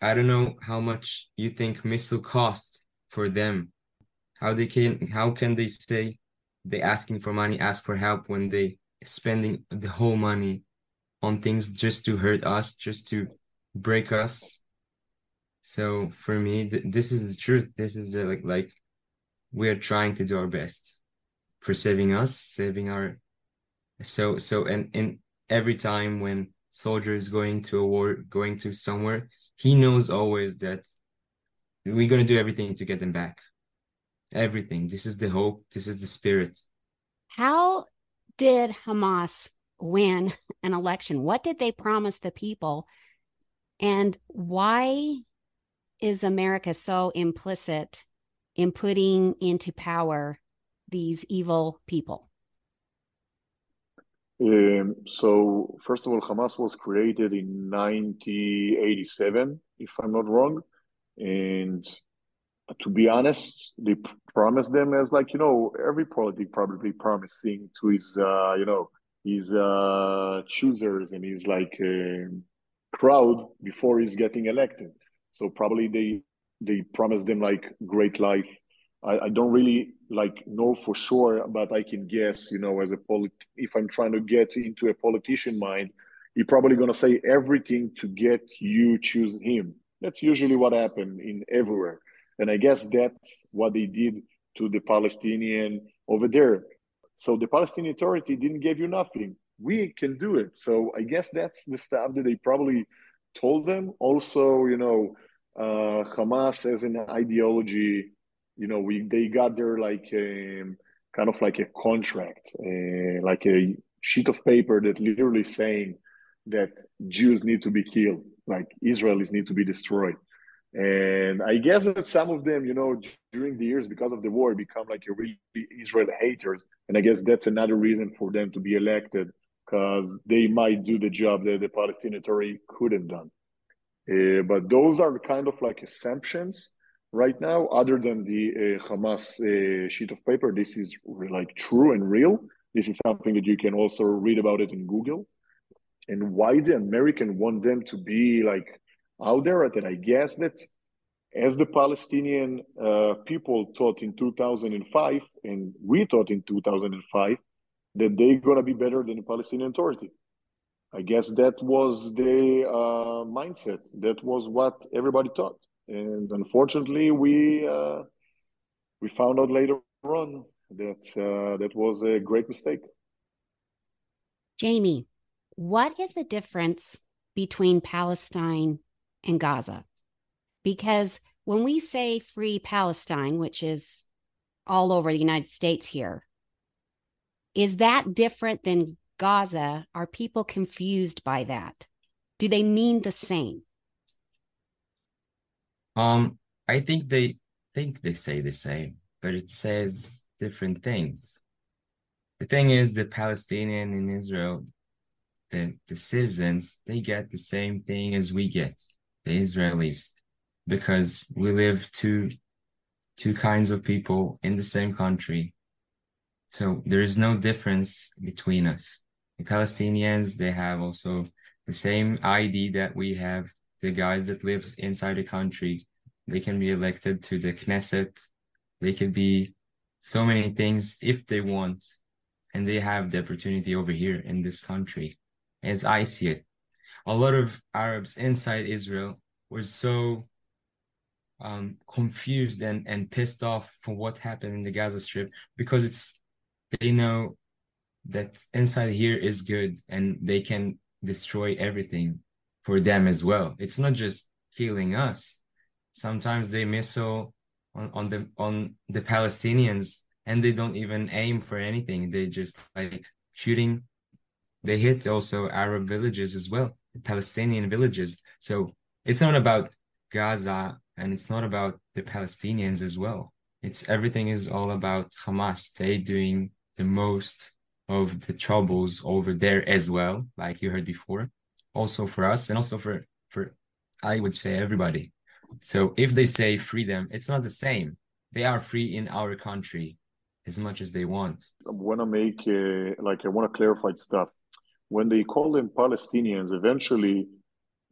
I don't know how much you think missile cost for them. How they can how can they say they asking for money, ask for help when they spending the whole money on things just to hurt us, just to break us. So for me, th- this is the truth. This is the like like we are trying to do our best for saving us, saving our so so and and every time when soldier is going to a war, going to somewhere, he knows always that we're gonna do everything to get them back. Everything. This is the hope. This is the spirit. How did Hamas win an election? What did they promise the people? And why is America so implicit in putting into power these evil people? Um, so, first of all, Hamas was created in 1987, if I'm not wrong. And to be honest, they promised them as like, you know, every politic probably promising to his, uh, you know, his uh, choosers and his like uh, crowd before he's getting elected. So probably they they promised them like great life, I, I don't really like know for sure, but I can guess, you know, as a polit if I'm trying to get into a politician mind, you're probably gonna say everything to get you choose him. That's usually what happened in everywhere. And I guess that's what they did to the Palestinian over there. So the Palestinian Authority didn't give you nothing. We can do it. So I guess that's the stuff that they probably told them. Also, you know, uh, Hamas as an ideology, you know, we they got their like um, kind of like a contract, uh, like a sheet of paper that literally saying that Jews need to be killed, like Israelis need to be destroyed. And I guess that some of them, you know, during the years because of the war, become like a really Israel haters. And I guess that's another reason for them to be elected because they might do the job that the Palestinian Authority could have done. Uh, but those are kind of like assumptions right now, other than the uh, Hamas uh, sheet of paper. This is like true and real. This is something that you can also read about it in Google. And why the American want them to be like out there, I guess that as the Palestinian uh, people thought in 2005, and we thought in 2005, that they're going to be better than the Palestinian Authority. I guess that was the uh, mindset. That was what everybody thought, and unfortunately, we uh, we found out later on that uh, that was a great mistake. Jamie, what is the difference between Palestine and Gaza? Because when we say free Palestine, which is all over the United States here, is that different than Gaza? Are people confused by that? Do they mean the same? Um, I think they think they say the same, but it says different things. The thing is, the Palestinian in Israel, the, the citizens, they get the same thing as we get, the Israelis, because we live two two kinds of people in the same country so there is no difference between us. The Palestinians, they have also the same ID that we have. The guys that lives inside the country, they can be elected to the Knesset. They could be so many things if they want, and they have the opportunity over here in this country, as I see it. A lot of Arabs inside Israel were so um, confused and, and pissed off for what happened in the Gaza Strip because it's they know that inside here is good and they can destroy everything for them as well. It's not just killing us. Sometimes they missile on, on the on the Palestinians and they don't even aim for anything. They just like shooting. They hit also Arab villages as well, Palestinian villages. So it's not about Gaza and it's not about the Palestinians as well. It's everything is all about Hamas. They doing the most of the troubles over there as well, like you heard before, also for us and also for for I would say everybody. So if they say freedom, it's not the same. They are free in our country as much as they want. I want to make like I want to clarify stuff. When they call them Palestinians, eventually,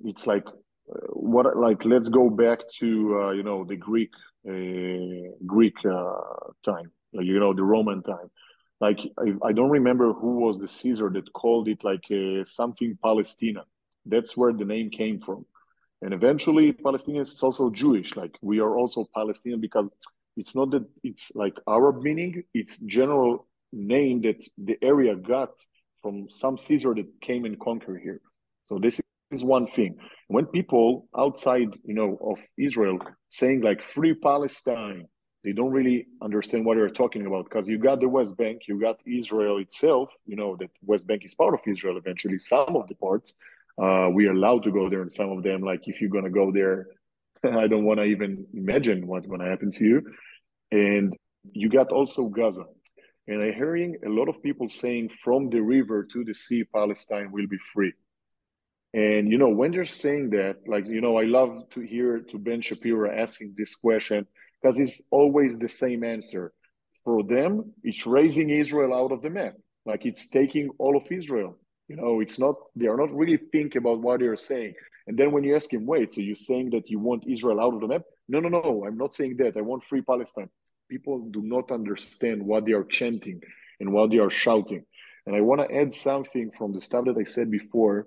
it's like uh, what like let's go back to uh, you know the Greek uh, Greek uh, time, like you know the Roman time like I, I, don't remember who was the Caesar that called it like uh, something Palestina. That's where the name came from. And eventually, Palestinians is also Jewish. Like we are also Palestinian because it's not that it's like Arab meaning. It's general name that the area got from some Caesar that came and conquered here. So this is one thing. When people outside, you know, of Israel saying like free Palestine, they don't really understand what they're talking about because you got the West Bank, you got Israel itself. You know that West Bank is part of Israel eventually. Some of the parts uh, we are allowed to go there, and some of them, like if you're gonna go there, I don't want to even imagine what's gonna happen to you. And you got also Gaza, and I'm hearing a lot of people saying from the river to the sea, Palestine will be free. And you know when they're saying that, like you know, I love to hear to Ben Shapiro asking this question because it's always the same answer. For them, it's raising Israel out of the map. Like it's taking all of Israel. You know, it's not, they are not really thinking about what they're saying. And then when you ask him, wait, so you're saying that you want Israel out of the map? No, no, no, I'm not saying that. I want free Palestine. People do not understand what they are chanting and what they are shouting. And I want to add something from the stuff that I said before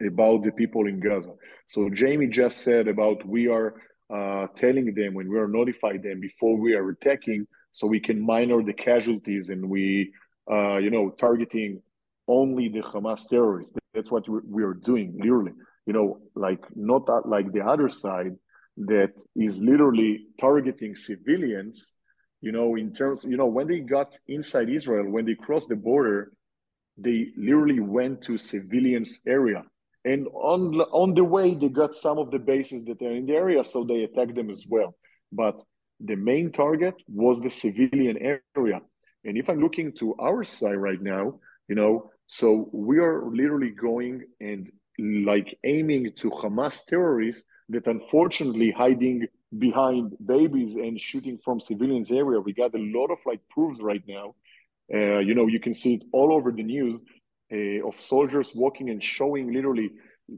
about the people in Gaza. So Jamie just said about we are uh, telling them when we are notifying them before we are attacking, so we can minor the casualties and we, uh, you know, targeting only the Hamas terrorists. That's what we are doing, literally. You know, like not like the other side that is literally targeting civilians, you know, in terms, you know, when they got inside Israel, when they crossed the border, they literally went to civilians area. And on, on the way, they got some of the bases that are in the area, so they attacked them as well. But the main target was the civilian area. And if I'm looking to our side right now, you know, so we are literally going and like aiming to Hamas terrorists that unfortunately hiding behind babies and shooting from civilians area. We got a lot of like proofs right now. Uh, you know, you can see it all over the news uh, of soldiers walking and showing literally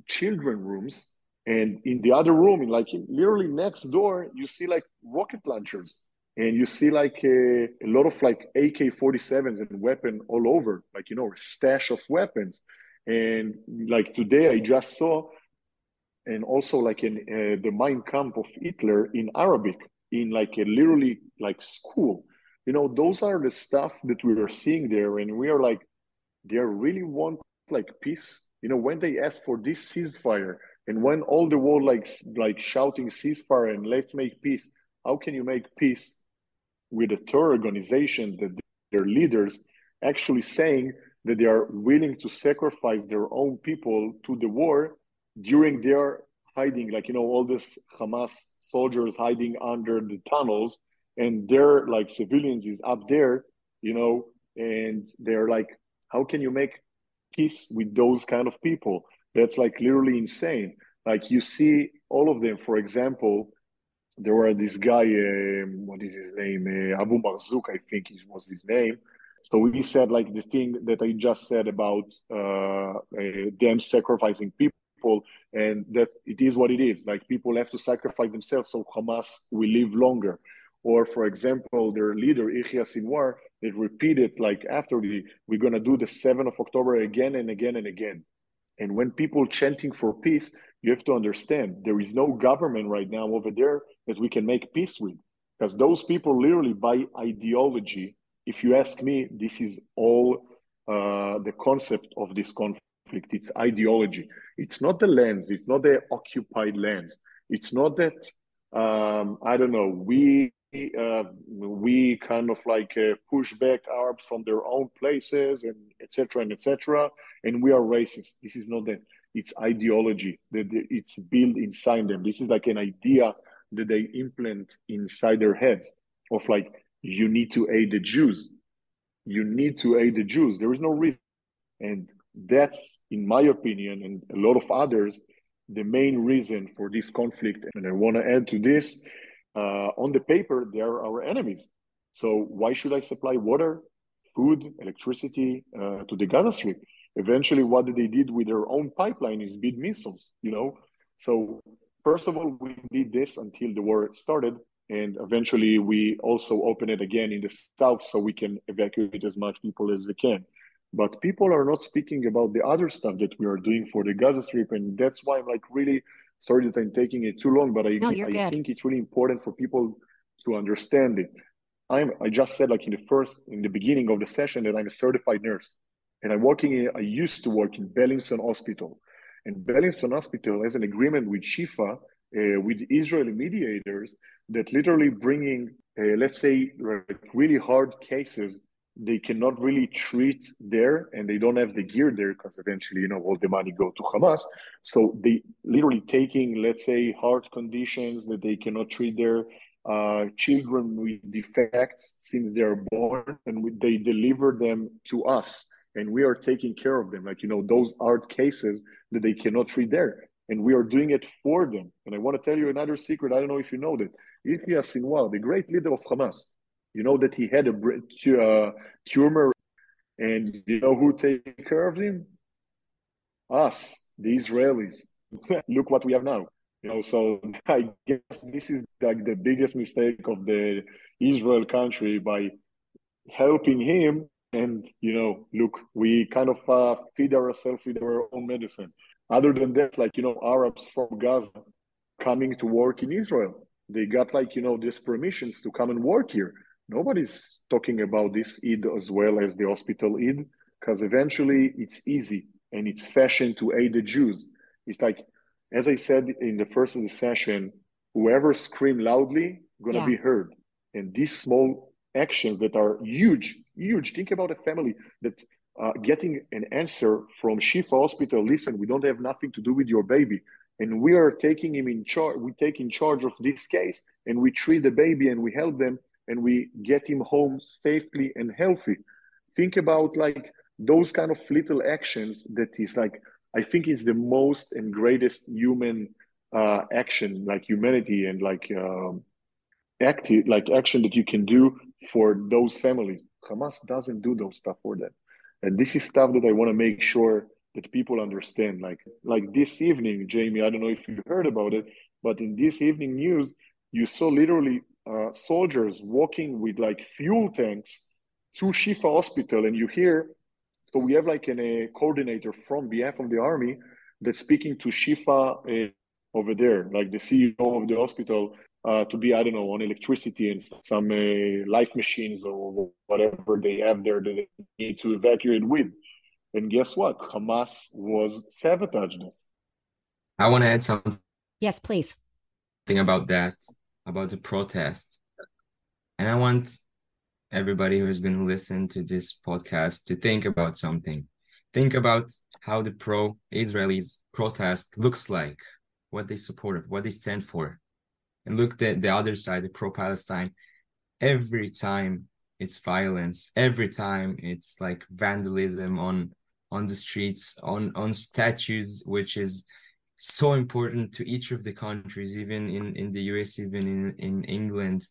children rooms and in the other room, in like literally next door, you see like rocket launchers and you see like a, a lot of like AK-47s and weapon all over, like you know, stash of weapons. And like today, I just saw, and also like in uh, the Mein Kampf of Hitler in Arabic, in like a literally like school. You know, those are the stuff that we are seeing there, and we are like, they really want like peace. You know, when they ask for this ceasefire, and when all the world like like shouting ceasefire and let's make peace, how can you make peace with a terror organization that their leaders actually saying that they are willing to sacrifice their own people to the war during their hiding, like you know, all this Hamas soldiers hiding under the tunnels, and their like civilians is up there, you know, and they're like, how can you make peace with those kind of people? That's like literally insane. Like you see all of them. For example, there were this guy. Um, what is his name? Uh, Abu Marzouk, I think was his name. So he said like the thing that I just said about uh, uh, them sacrificing people, and that it is what it is. Like people have to sacrifice themselves so Hamas will live longer. Or for example, their leader Yahya Sinwar, they repeated like after the we're gonna do the 7th of October again and again and again. And when people chanting for peace, you have to understand there is no government right now over there that we can make peace with. Because those people literally by ideology, if you ask me, this is all uh, the concept of this conflict. It's ideology. It's not the lands. It's not the occupied lands. It's not that um, I don't know. We uh, we kind of like uh, push back Arabs from their own places and etc. and etc. And we are racist. This is not that. It's ideology that it's built inside them. This is like an idea that they implant inside their heads of like you need to aid the Jews. You need to aid the Jews. There is no reason, and that's, in my opinion, and a lot of others, the main reason for this conflict. And I want to add to this on the paper, they are our enemies. So why should I supply water, food, electricity uh, to the Gaza Strip? Eventually, what they did with their own pipeline is build missiles. You know, so first of all, we did this until the war started, and eventually we also open it again in the south so we can evacuate as much people as they can. But people are not speaking about the other stuff that we are doing for the Gaza Strip, and that's why I'm like really sorry that I'm taking it too long, but I, no, I think it's really important for people to understand it. I'm I just said like in the first in the beginning of the session that I'm a certified nurse, and I'm working. In, I used to work in Beilinson Hospital, and Beilinson Hospital has an agreement with Shifa, uh, with Israeli mediators that literally bringing, uh, let's say, really hard cases they cannot really treat there and they don't have the gear there because eventually you know all the money go to hamas. So they literally taking let's say heart conditions that they cannot treat there uh, children with defects since they are born and we, they deliver them to us and we are taking care of them. Like you know those hard cases that they cannot treat there and we are doing it for them. And i want to tell you another secret i don't know if you know that. Yahya Sinwar, the great leader of hamas you know that he had a uh, tumor, and you know who take care of him? Us, the Israelis. Look what we have now. You know, so I guess this is like the biggest mistake of the Israel country by helping him. And you know, look, we kind of uh, feed ourselves with our own medicine. Other than that, like you know, Arabs from Gaza coming to work in Israel, they got like you know these permissions to come and work here nobody's talking about this id as well as the hospital id because eventually it's easy and it's fashion to aid the Jews. It's like, as I said in the first of the session, whoever scream loudly gonna Yeah. be heard. And these small actions that are huge, huge. Think about a family that uh, getting an answer from Shifa Hospital. Listen, we don't have nothing to do with your baby, and we are taking him in charge. We take in charge of this case, and we treat the baby, and we help them, and we get him home safely and healthy. Think about like those kind of little actions. That is like I think is the most and greatest human uh, action, like humanity and like. Um, active like action that you can do for those families hamas doesn't do those stuff for them and this is stuff that i want to make sure that people understand like like this evening jamie i don't know if you heard about it but in this evening news you saw literally uh, soldiers walking with like fuel tanks to shifa hospital and you hear so we have like an, a coordinator from behalf of the army that's speaking to shifa uh, over there like the ceo of the hospital uh, to be, I don't know, on electricity and some uh, life machines or whatever they have there that they need to evacuate with. And guess what? Hamas was sabotaging us. I want to add something Yes, please. Thing about that, about the protest. And I want everybody who is going to listen to this podcast to think about something. Think about how the pro Israelis protest looks like, what they support, what they stand for and look at the other side, the pro-Palestine. Every time it's violence, every time it's like vandalism on on the streets, on on statues, which is so important to each of the countries, even in in the US, even in in England,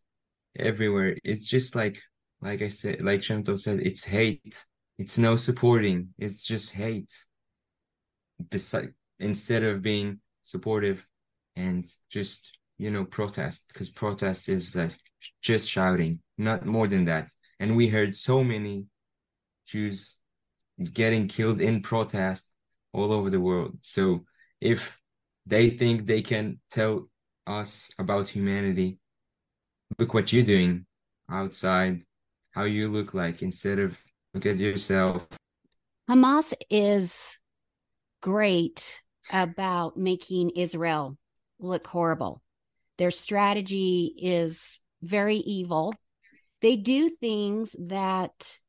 everywhere. It's just like like I said, like Shemtov said, it's hate. It's no supporting. It's just hate. Besides, instead of being supportive and just you know protest because protest is like just shouting not more than that and we heard so many jews getting killed in protest all over the world so if they think they can tell us about humanity look what you're doing outside how you look like instead of look at yourself Hamas is great about making Israel look horrible. Their strategy is very evil. They do things that,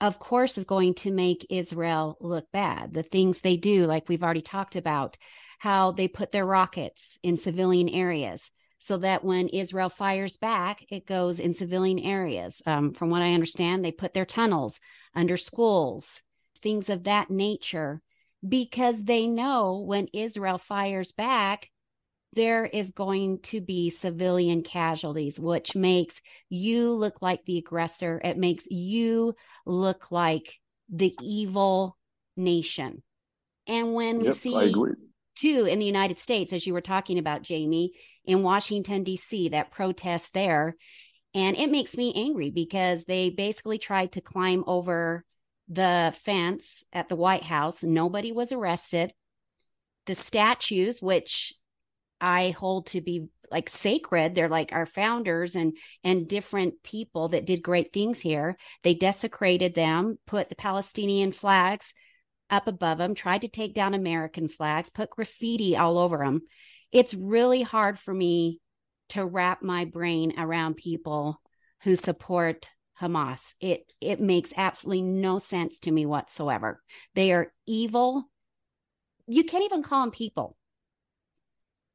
of course, is going to make Israel look bad. The things they do, like we've already talked about, how they put their rockets in civilian areas so that when Israel fires back, it goes in civilian areas. Um, from what I understand, they put their tunnels under schools, things of that nature, because they know when Israel fires back, there is going to be civilian casualties, which makes you look like the aggressor. It makes you look like the evil nation. And when we Yep, see too in the United States, as you were talking about, Jamie, in Washington, D.C., that protest there. And it makes me angry because they basically tried to climb over the fence at the White House. Nobody was arrested. The statues, which I hold to be like sacred, they're like our founders and and different people that did great things here. They desecrated them, put the Palestinian flags up above them, tried to take down American flags, put graffiti all over them. It's really hard for me to wrap my brain around people who support Hamas. It it makes absolutely no sense to me whatsoever. They are evil. You can't even call them people.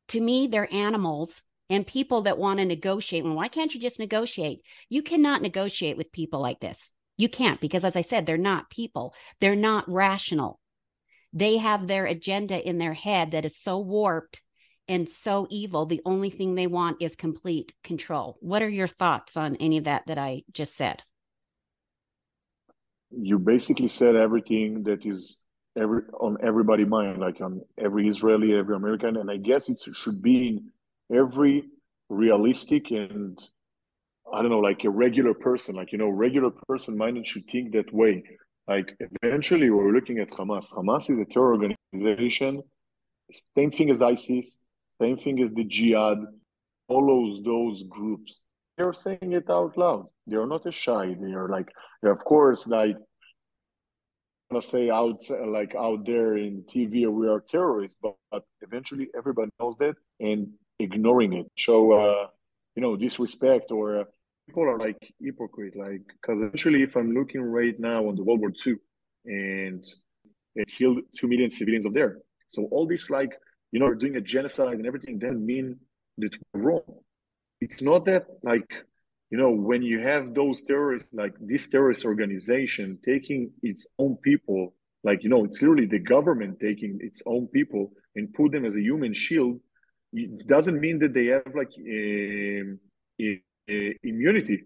To me, they're animals and people that want to negotiate. Well, why can't you just negotiate? You cannot negotiate with people like this. You can't because, as I said, they're not people. They're not rational. They have their agenda in their head that is so warped and so evil. The only thing they want is complete control. What are your thoughts on any of that that I just said? You basically said everything that is every on everybody mind, like on every Israeli, every American, and I guess it should be in every realistic and I don't know, like a regular person, like you know, regular person minded should think that way. Like eventually, we're looking at Hamas. Hamas is a terror organization, same thing as ISIS, same thing as the Jihad, follows those those groups. They're saying it out loud. They're not as shy. They are like, of course, like I'm gonna say out like out there in TV we are terrorists, but, but eventually everybody knows that. And ignoring it, show uh, you know disrespect, or uh, people are like hypocrite. Like because actually, if I'm looking right now on the World War II, and it killed two million civilians of there, so all this like you know doing a genocide and everything doesn't mean that we're wrong. It's not that like you know when you have those terrorists like this terrorist organization taking its own people like you know it's literally the government taking its own people and put them as a human shield it doesn't mean that they have like um, immunity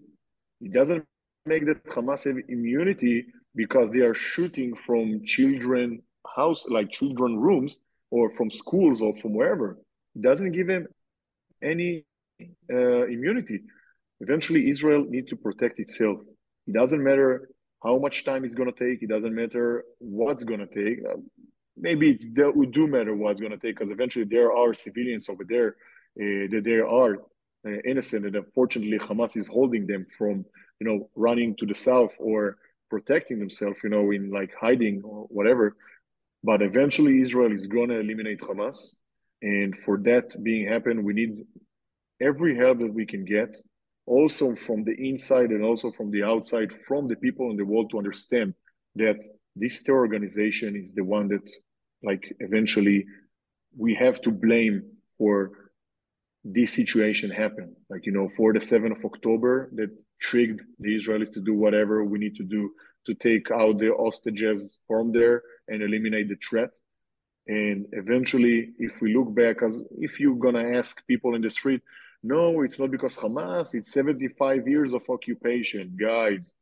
it doesn't make that hamas have immunity because they are shooting from children house like children rooms or from schools or from wherever it doesn't give them any uh, immunity eventually Israel needs to protect itself. It doesn't matter how much time it's going to take. It doesn't matter what's going to take. Uh, maybe it's it do matter what's going to take because eventually there are civilians over there uh, that there are uh, Uh, innocent, and unfortunately Hamas is holding them from you know running to the south or protecting themselves, you know, in like hiding or whatever. But eventually Israel is going to eliminate Hamas, and for that being happen, we need every help that we can get also from the inside and also from the outside, from the people in the world to understand that this terror organization is the one that, like, eventually we have to blame for this situation happened. Like, you know, for the 7th of October that triggered the Israelis to do whatever we need to do to take out the hostages from there and eliminate the threat. And eventually, if we look back, as if you're gonna ask people in the street, no, it's not because Hamas, it's 75 years of occupation. Guys,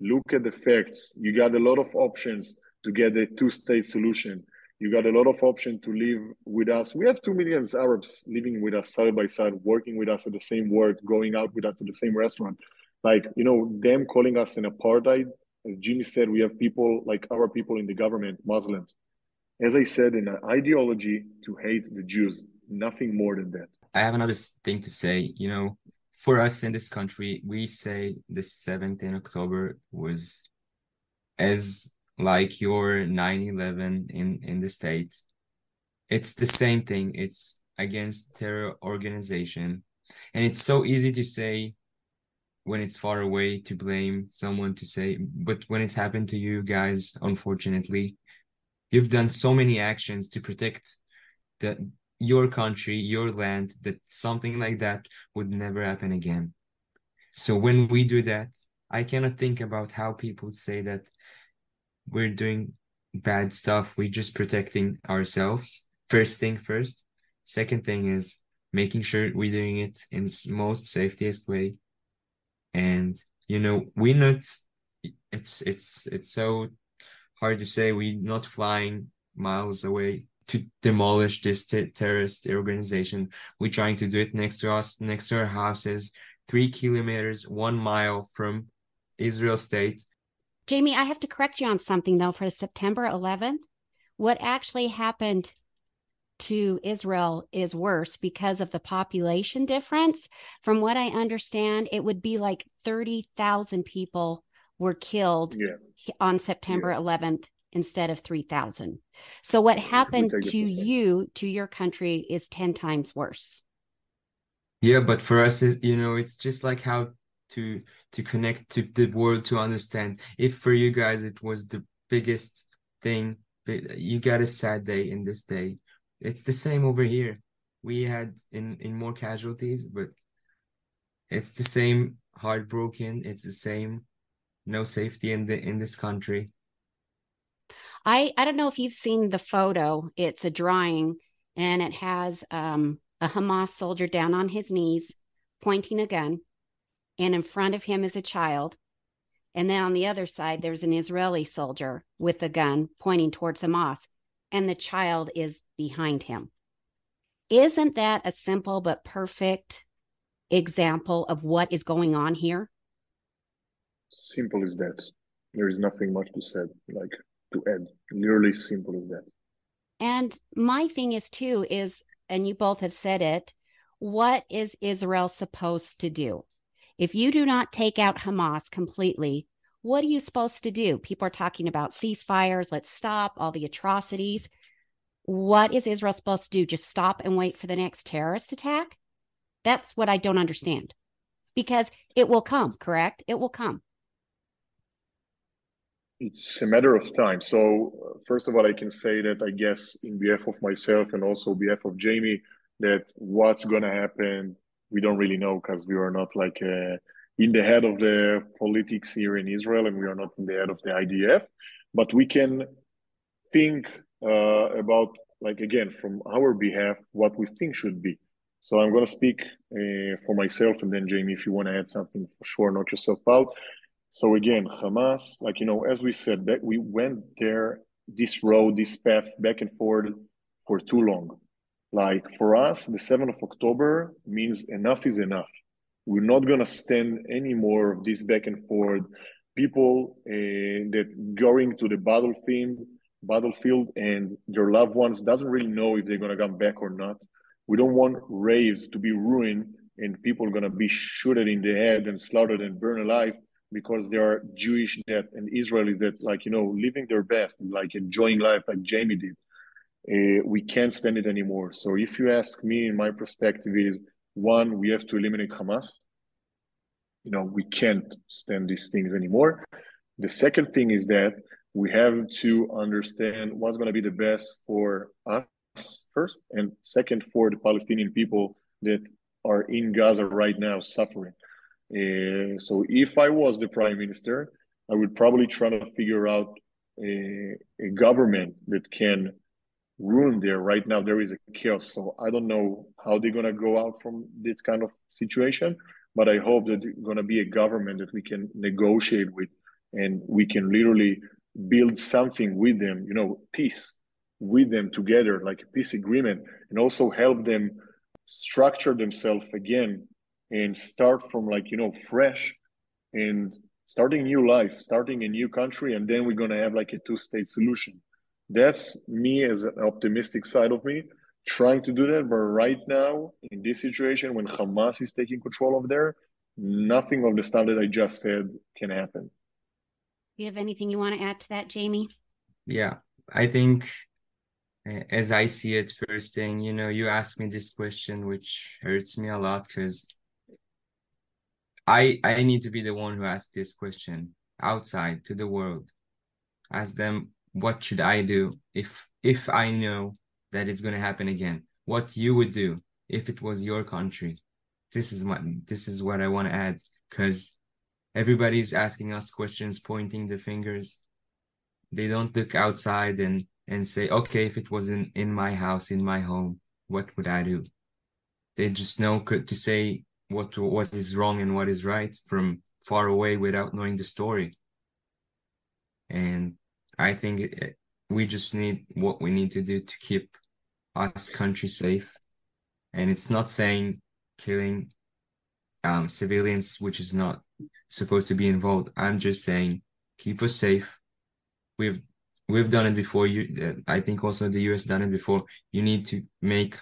look at the facts. You got a lot of options to get a two state solution. You got a lot of option to live with us. We have 2 million Arabs living with us side by side, working with us at the same work, going out with us to the same restaurant. Like, you know, them calling us an apartheid. As Jimmy said, we have people like our people in the government, Muslims. As I said, in an ideology to hate the Jews nothing more than that. I have another thing to say. You know, for us in this country, we say the 7th in October was as like your 9-11 in, in the States. It's the same thing. It's against terror organization. And it's so easy to say when it's far away to blame someone to say, but when it happened to you guys, unfortunately, you've done so many actions to protect the your country, your land, that something like that would never happen again. So when we do that, I cannot think about how people say that we're doing bad stuff. We're just protecting ourselves. First thing first. Second thing is making sure we're doing it in most safest way. And you know, we're not. It's it's it's so hard to say. We're not flying miles away to demolish this terrorist organization. We're trying to do it next to us, next to our houses, three kilometers, one mile from Israel state. Jamie, I have to correct you on something though. For September 11th, what actually happened to Israel is worse because of the population difference. From what I understand, it would be like 30,000 people were killed yeah. on September yeah. 11th instead of 3000 so what happened to you to your country is 10 times worse yeah but for us you know it's just like how to to connect to the world to understand. If for you guys it was the biggest thing but you got a sad day in this day it's the same over here. We had in in more casualties but it's the same heartbroken it's the same no safety in the in this country. I I don't know if you've seen the photo. It's a drawing and it has um, a Hamas soldier down on his knees pointing a gun and in front of him is a child. And then on the other side there's an Israeli soldier with a gun pointing towards Hamas and the child is behind him. Isn't that a simple but perfect example of what is going on here? Simple as that. There is nothing much to say. Like to add. Nearly simple as that. And my thing is too is, and you both have said it, what is Israel supposed to do? If you do not take out Hamas completely, what are you supposed to do? People are talking about ceasefires, let's stop all the atrocities. What is Israel supposed to do? Just stop and wait for the next terrorist attack? That's what I don't understand. Because it will come, correct? It will come. It's a matter of time. So, first of all, I can say that I guess, in behalf of myself and also behalf of Jamie, that what's going to happen, we don't really know because we are not like uh, in the head of the politics here in Israel and we are not in the head of the IDF. But we can think uh, about, like, again, from our behalf, what we think should be. So I'm going to speak uh, for myself, and then Jamie, if you want to add something, for sure, knock yourself out. So again, Hamas, like you know, as we said, that we went there this road, this path back and forth for too long. Like for us, the 7th of October means enough is enough. We're not gonna stand any more of this back and forth. People uh, that going to the battlefield, battlefield, and their loved ones doesn't really know if they're gonna come back or not we don't want raves to be ruined and people going to be shot in the head and slaughtered and burned alive because they are Jewish that and Israelis that like you know living their best and like enjoying life like Jamie did. Uh, we can't stand it anymore. So if you ask me, my perspective is one, we have to eliminate Hamas. You know, we can't stand these things anymore. The second thing is that we have to understand what's going to be the best for us first, and second for the Palestinian people that are in Gaza right now suffering. Uh, so if I was the prime minister, I would probably try to figure out a, a government that can rule there. Right now, there is a chaos. So I don't know how they're going to go out from this kind of situation, but I hope that going to be a government that we can negotiate with and we can literally build something with them, you know, peace with them together, like a peace agreement, and also help them structure themselves again and start from like you know fresh and starting new life, starting a new country, and then we're gonna have like a two-state solution. That's me as an optimistic side of me trying to do that. But right now, in this situation, when Hamas is taking control of there, nothing of the stuff that I just said can happen. Do you have anything you want to add to that, Jamie? Yeah, I think as I see it first thing, you know, you asked me this question, which hurts me a lot because I I need to be the one who asks this question outside to the world. Ask them what should I do if if I know that it's gonna happen again? What you would do if it was your country? This is what this is what I want to add because everybody's asking us questions, pointing the fingers. They don't look outside and and say, okay, if it was in, in my house, in my home, what would I do? They just know to say what what is wrong and what is right from far away without knowing the story. And I think we just need what we need to do to keep us country safe. And it's not saying killing um, civilians, which is not supposed to be involved. I'm just saying keep us safe. We've we've done it before. You, I think also the US done it before. You need to make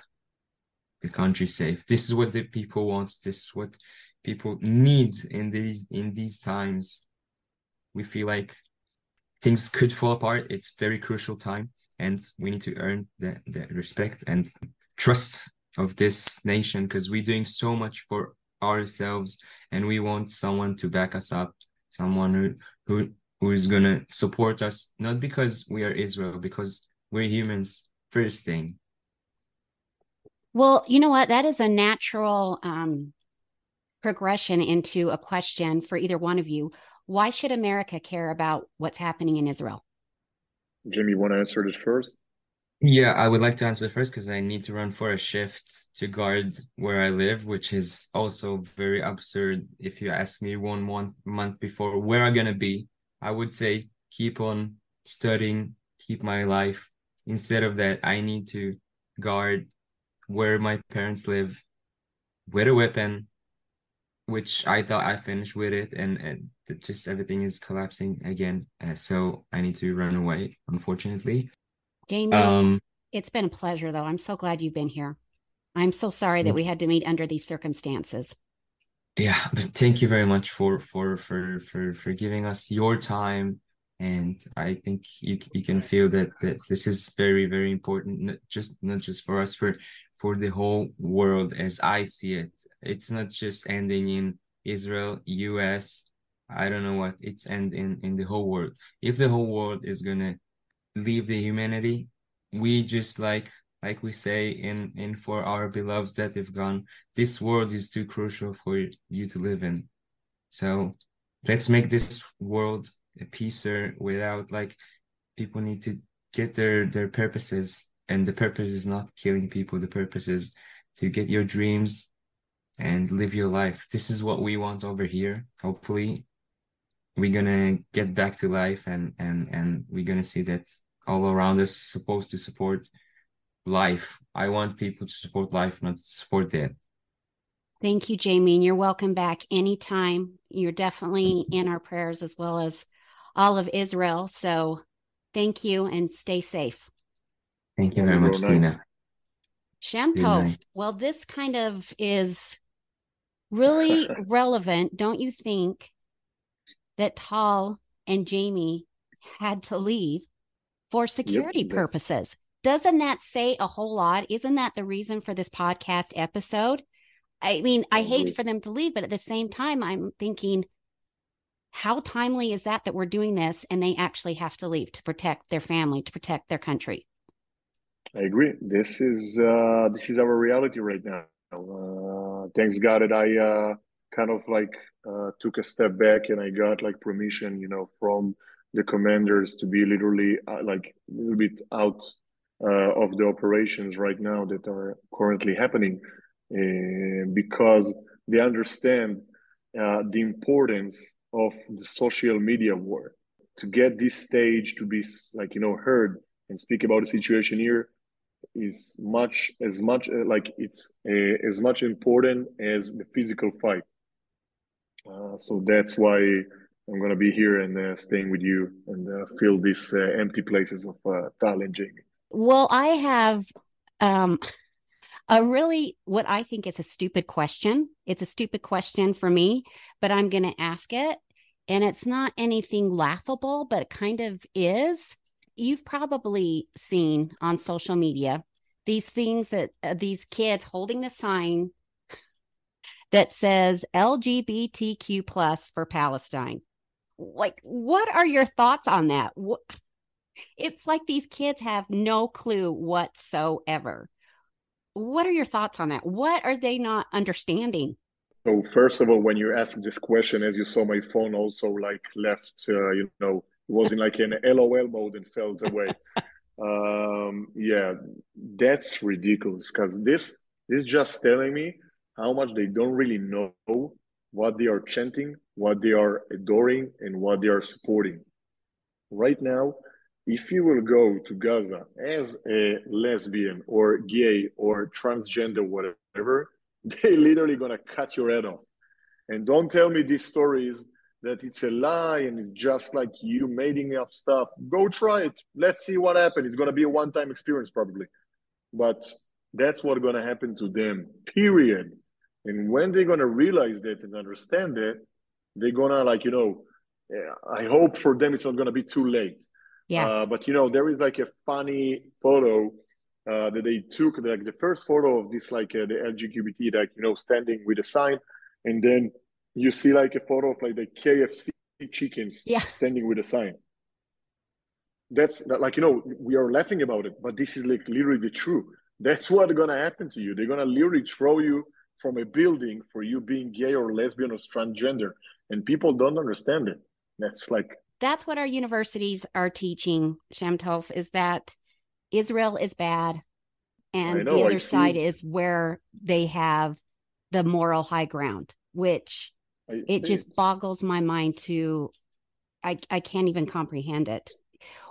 the country safe. This is what the people wants. This is what people need in these in these times. We feel like things could fall apart. It's very crucial time, and we need to earn the, the respect and trust of this nation because we're doing so much for ourselves, and we want someone to back us up, someone who who who is going to support us, not because we are Israel, because we're humans first thing. Well, you know what? That is a natural um, progression into a question for either one of you. Why should America care about what's happening in Israel? Jim, you want to answer this first? Yeah, I would like to answer first because I need to run for a shift to guard where I live, which is also very absurd. If you ask me one month month before where I'm gonna be, I would say keep on studying, keep my life. Instead of that, I need to guard where my parents live with a weapon, which I thought I finished with it, and, and just everything is collapsing again. Uh, so I need to run away, unfortunately. Jamie, um, it's been a pleasure, though. I'm so glad you've been here. I'm so sorry that we had to meet under these circumstances yeah but thank you very much for for for for for giving us your time and I think you you can feel that that this is very very important, not just not just for us, for for the whole world as I see it. It's not just ending in Israel, U.S. I don't know what it's ending in the whole world. If the whole world is gonna leave the humanity, we just like like we say in in for our beloveds that have gone. This world is too crucial for you to live in. So let's make this world a piecer without like people need to get their their purposes. And the purpose is not killing people. The purpose is to get your dreams and live your life. This is what we want over here. Hopefully we're gonna get back to life and and and we're gonna see that all around us supposed to support life. I want people to support life not support death. Thank you jamie and you're welcome back anytime. You're definitely in our prayers as well as all of Israel. So thank you and stay safe. Thank you very much, Tina. Shemtov. Well, this kind of is really relevant, don't you think, that Tal and Jamie had to leave for security yep, purposes? Doesn't that say a whole lot? Isn't that the reason for this podcast episode? I mean, I hate for them to leave, but at the same time, I'm thinking how timely is that that we're doing this and they actually have to leave to protect their family to protect their country? I agree. This is uh this is our reality right now. Uh thanks god that i uh kind of like uh took a step back and i got like permission you know from the commanders to be literally uh, like a little bit out uh, of the operations right now that are currently happening. Uh, because they understand uh, the importance of the social media war to get this stage to be like you know heard and speak about the situation here is much as much uh, like it's uh, as much important as the physical fight uh, so that's why i'm going to be here and uh, staying with you and uh, fill these empty places of uh. Well, I have um, a really what I think is a stupid question. It's a stupid question for me, but I'm going to ask it. And it's not anything laughable, but it kind of is. You've probably seen on social media these things that uh, these kids holding the sign that says LGBTQ plus for Palestine. Like, what are your thoughts on that? It's like these kids have no clue whatsoever what are your thoughts on that? What are they not understanding? So first of all, when you ask this question, as you saw, my phone also like left, uh, you know, it was in like an LOL mode and fell away. um, yeah, that's ridiculous because this is just telling me how much they don't really know what they are chanting, what they are adoring, and what they are supporting. Right now, if you will go to Gaza as a lesbian or gay or transgender, whatever, they literally gonna cut your head off. And don't tell me these stories that it's a lie and it's just like you making up stuff. Go try it. Let's see what happens. It's gonna be a one-time experience probably, but that's what's gonna happen to them. Period. And when they're gonna realize that and understand that, they're gonna like you know. Eh, I hope for them it's not gonna be too late yeah. Uh, but you know, there is like a funny photo uh, that they took, like the first photo of this, like uh, the LGBT, like you know, standing with a sign, and then you see like a photo of like the KFC chickens yeah. standing with a sign. That's like you know, we are laughing about it, but this is like literally the truth. That's what's gonna happen to you. They're gonna literally throw you from a building for you being gay or lesbian or transgender, and people don't understand it. That's like that's what our universities are teaching, Shemtov, is that Israel is bad and know, the other side is where they have the moral high ground, which I it just it. boggles my mind to I, I can't even comprehend it.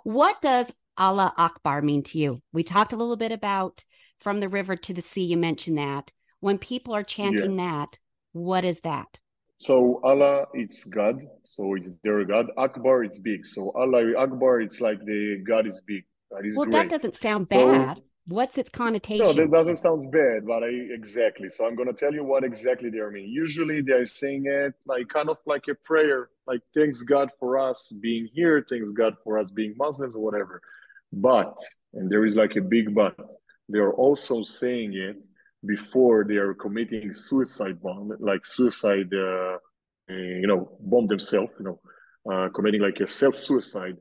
What does Allah Akbar mean to you? We talked a little bit about from the river to the sea. You mentioned that. When people are chanting yeah. that, what is that? So Allah, it's God. So it's their God. Akbar, it's big. So Allah Akbar, it's like the God is big. God is well, great. that doesn't sound bad. what's its connotation? No, that doesn't sound bad, but I exactly. So I'm gonna tell you what exactly they are mean. Usually they're saying it like kind of like a prayer, like thanks God for us being here, thanks God for us being Muslims or whatever. But and there is like a big but. They are also saying it before they are committing suicide bomb, like suicide, uh, you know, bomb themselves, you know, uh, committing like a self suicide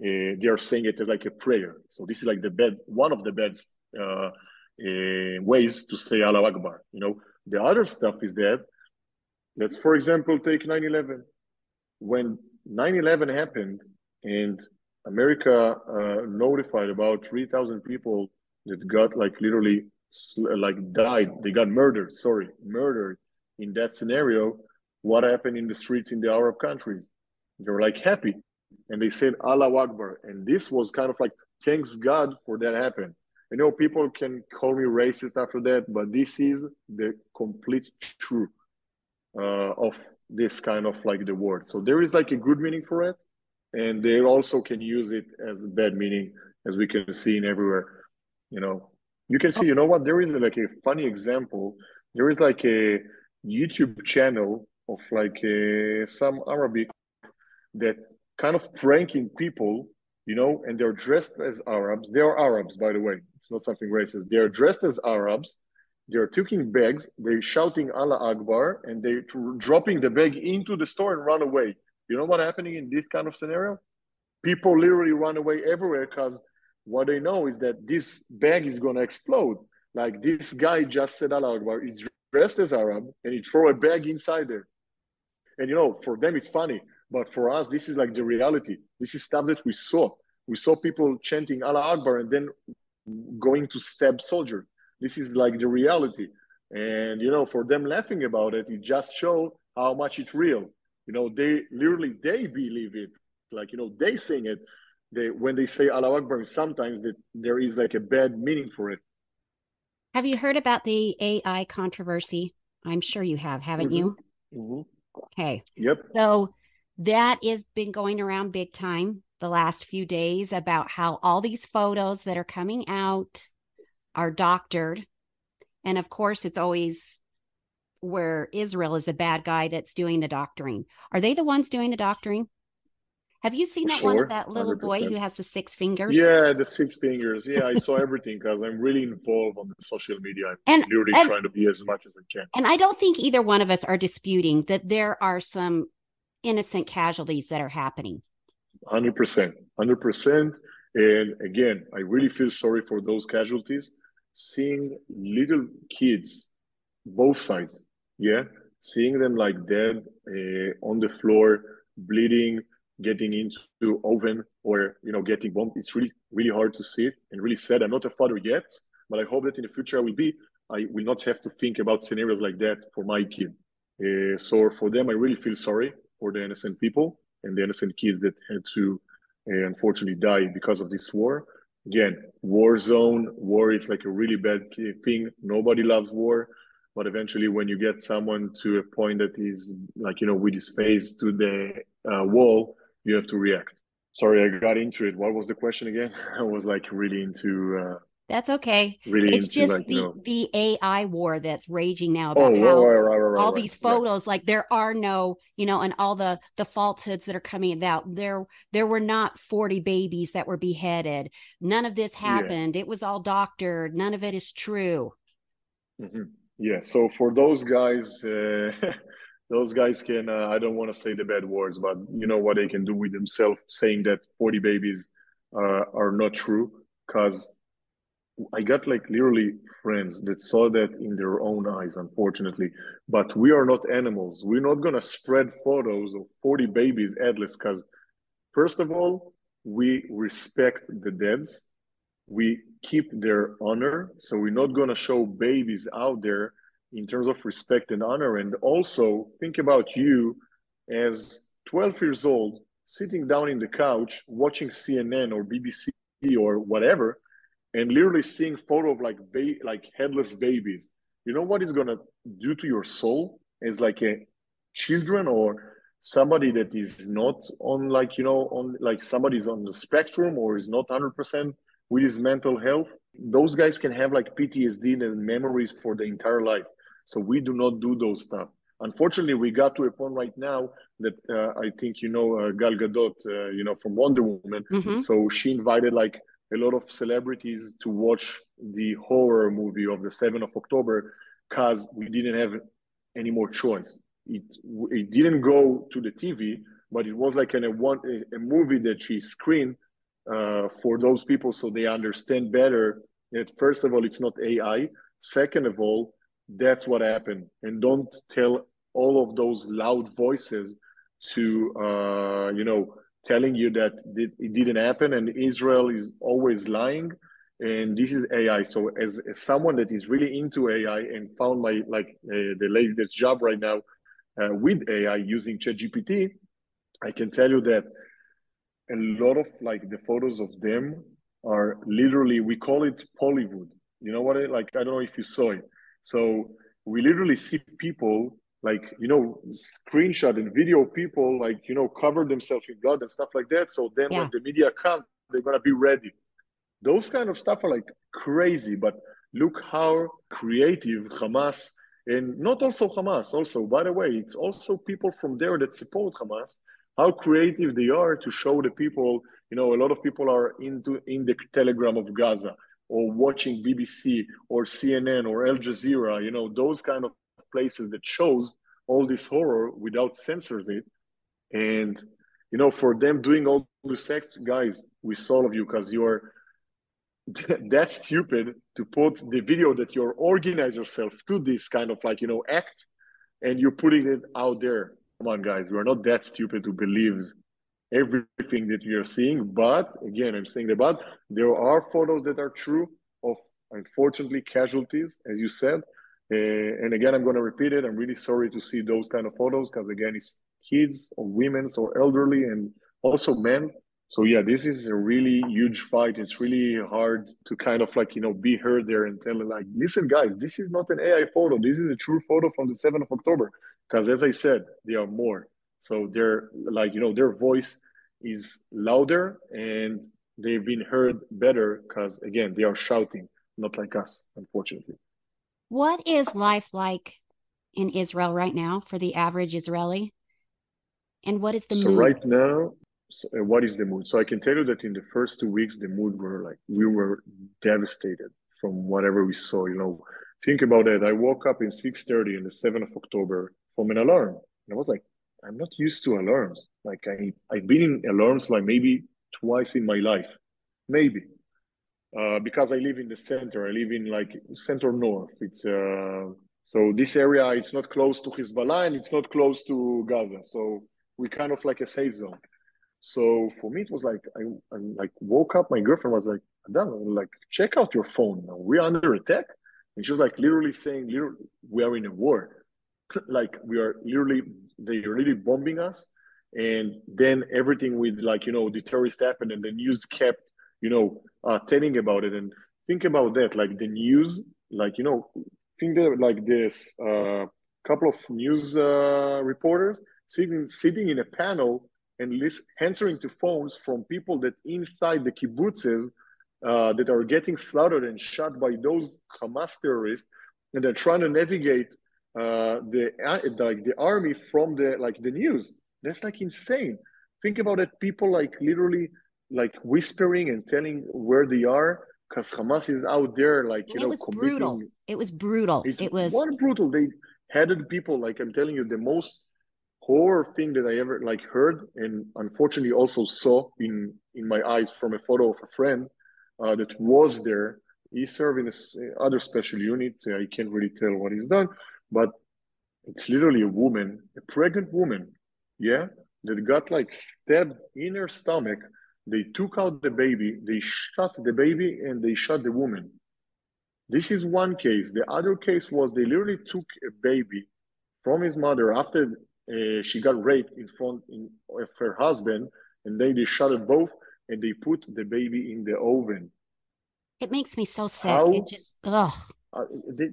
uh, they are saying it as like a prayer. So this is like the bad one of the best uh, uh, ways to say Allah Akbar. You know, the other stuff is that let's, for example, take 9/11. When 9/11 happened and America uh, notified about 3,000 people that got like literally like died. They got murdered. Sorry, murdered in that scenario. What happened in the streets in the Arab countries? They were like happy and they said Allah Akbar. And this was kind of like, thanks God for that happened. I know people can call me racist after that, but this is the complete truth uh, of this kind of like the word. So there is like a good meaning for it, and they also can use it as a bad meaning, as we can see in everywhere. You know, you can see. You know what? There is like a funny example. There is like a YouTube channel of like some Arabic that kind of pranking people, you know, and they're dressed as Arabs. They are Arabs, by the way. It's not something racist. They're dressed as Arabs. They're taking bags. They're shouting Allah Akbar, and they're dropping the bag into the store and run away. You know what happening in this kind of scenario? People literally run away everywhere because what they know is that this bag is going to explode. Like this guy just said Allah Akbar. He's dressed as Arab, and he throw a bag inside there. And you know, for them it's funny but for us, this is like the reality. This is stuff that we saw. We saw people chanting Allah Akbar and then going to stab soldiers. This is like the reality. And you know, for them laughing about it, it just show how much it's real. You know, they literally they believe it. Like you know, they sing it. They when they say Allah Akbar, sometimes that there is like a bad meaning for it. Have you heard about the AI controversy? I'm sure you have, haven't mm-hmm. you? Mm-hmm. Okay. Yep. So that has been going around big time the last few days about how all these photos that are coming out are doctored. And of course, it's always where Israel is the bad guy that's doing the doctoring. Are they the ones doing the doctoring? Have you seen that sure, one of that little 100%. boy who has the six fingers? Yeah, the six fingers. Yeah, I saw everything because I'm really involved on the social media. I'm and, literally and, trying to be as much as I can. And I don't think either one of us are disputing that there are some innocent casualties that are happening. 100%. 100%. And again, I really feel sorry for those casualties. Seeing little kids, both sides, yeah, seeing them like dead uh, on the floor, bleeding, getting into oven or you know getting bombed. It's really really hard to see it and really sad. I'm not a father yet, but I hope that in the future I will be. I will not have to think about scenarios like that for my kid. Uh, so for them, I really feel sorry for the innocent people and the innocent kids that had to uh, unfortunately die because of this war. Again, war zone, war is like a really bad thing. Nobody loves war, but eventually, when you get someone to a point that is like you know with his face to the uh, wall, you have to react. Sorry, I got into it. What was the question again? I was like really into uh, that's okay. Really it's just like, the, you know, the AI war that's raging now about oh, how right, right, right, all these photos, like there are no, you know, and all the the falsehoods that are coming out. There there were not 40 babies that were beheaded. None of this happened. Yeah. It was all doctored. None of it is true. Mm-hmm. Yeah. So for those guys, uh, those guys can uh, I don't want to say the bad words, but you know what they can do with themselves saying that 40 babies uh, are not true because I got like literally friends that saw that in their own eyes, unfortunately. But we are not animals. We're not gonna spread photos of 40 babies headless because first of all, we respect the deads. We keep their honor. So we're not gonna show babies out there in terms of respect and honor. And also think about you as 12 years old, sitting down in the couch, watching CNN or BBC or whatever and literally seeing photo of like ba- like headless babies you know what is to do to your soul as like a children or somebody that is not on like you know on like somebody's on the spectrum or is not 100% with his mental health those guys can have like PTSD and memories for the entire life. So we do not do those stuff. Unfortunately, we got to a point right now that uh, I think you know uh, Gal Gadot, uh, you know from Wonder Woman. Mm-hmm. So she invited like a lot of celebrities to watch the horror movie of the 7th of October because we didn't have any more choice. It it didn't go to the TV, but it was like an, a one a, a movie that she screened uh, for those people so they understand better that first of all it's not AI. Second of all, that's what happened, and don't tell all of those loud voices to uh, you know telling you that it didn't happen and Israel is always lying and this is AI. So as, as someone that is really into AI and found my like uh, the latest job right now uh, with AI using ChatGPT, I can tell you that a lot of like the photos of them are literally we call it Pallywood. You know what? I, like I don't know if you saw it. So we literally see people like you know screenshot and video people like you know cover themselves in blood and stuff like that. So then yeah. when the media come, they're gonna be ready. Those kind of stuff are like crazy, but look how creative Hamas and not also Hamas. Also, by the way, it's also people from there that support Hamas how creative they are to show the people you know a lot of people are into in the telegram of gaza or watching bbc or cnn or al jazeera you know those kind of places that shows all this horror without censors it. And you know for them doing all the sex guys we saw of you because you're that stupid to put the video that you're organize yourself to this kind of like you know act and you're putting it out there. Come on, guys, we're not that stupid to believe everything that we are seeing. But again, I'm saying about there are photos that are true of unfortunately casualties, as you said. Uh, and again, I'm going to repeat it. I'm really sorry to see those kind of photos because again, it's kids or women or elderly and also men. So yeah, this is a really huge fight. It's really hard to kind of like you know be heard there and tell like, listen, guys, this is not an AI photo. This is a true photo from the 7th of October because as i said there are more so they're like you know their voice is louder and they've been heard better because again they are shouting not like us unfortunately. What is life like in israel right now for the average israeli? And what is the so mood? right now so, uh, what is the mood? So i can tell you that in the first two weeks the mood were like we were devastated from whatever we saw you know. Think about it. I woke up in 6.30 on the 7th of october from an alarm. And I was like, I'm not used to alarms. Like I, I've been in alarms like maybe twice in my life, maybe. Uh, because I live in the center. I live in like center north. It's uh, so this area it's not close to Hezbollah and it's not close to Gaza. So we kind of like a safe zone. So for me, it was like I, I like woke up. My girlfriend was like, "Adam, like check out your phone. We're under attack." And she was like, literally saying, literally, "We are in a war." like we are literally they're really bombing us. And then everything with like you know the terrorist happened and the news kept you know uh, telling about it. And think about that like the news like you know think that like this uh, couple of news uh, reporters sitting sitting in a panel and list, answering to phones from people that inside the kibbutzes uh, that are getting slaughtered and shot by those Hamas terrorists, and they're trying to navigate uh, the uh, like the army from the like the news. That's like insane. Think about it. People like literally like whispering and telling where they are because Hamas is out there like you it know was brutal. It was brutal. It's it was what brutal. They headed people like I'm telling you the most horror thing that I ever like heard and unfortunately also saw in in my eyes from a photo of a friend uh, that was there. He's serving this other special unit. I can't really tell what he's done, but it's literally a woman, a pregnant woman, yeah, that got like stabbed in her stomach. They took out the baby, they shot the baby, and they shot the woman. This is one case. The other case was they literally took a baby from his mother after uh, she got raped in front in, of her husband, and then they shot it both, and they put the baby in the oven. It makes me so sick. How, it just ugh uh,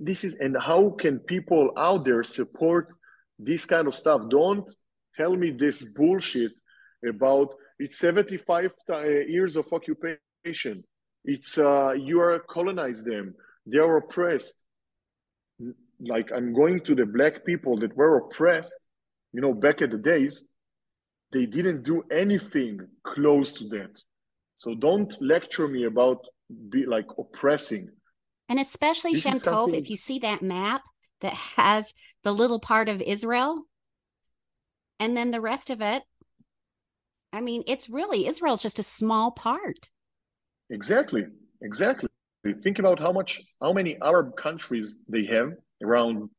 this is and how can people out there support this kind of stuff don't tell me this bullshit about it's 75 uh, years of occupation It's uh, you are colonize them. They are oppressed. Like I'm going to the black people that were oppressed, you know, back at the days, they didn't do anything close to that. So don't lecture me about be like oppressing. And especially This Shemtov, if you see that map that has the little part of Israel and then the rest of it, I mean, it's really Israel's just a small part. Exactly, exactly. Think about how much, how many Arab countries they have around.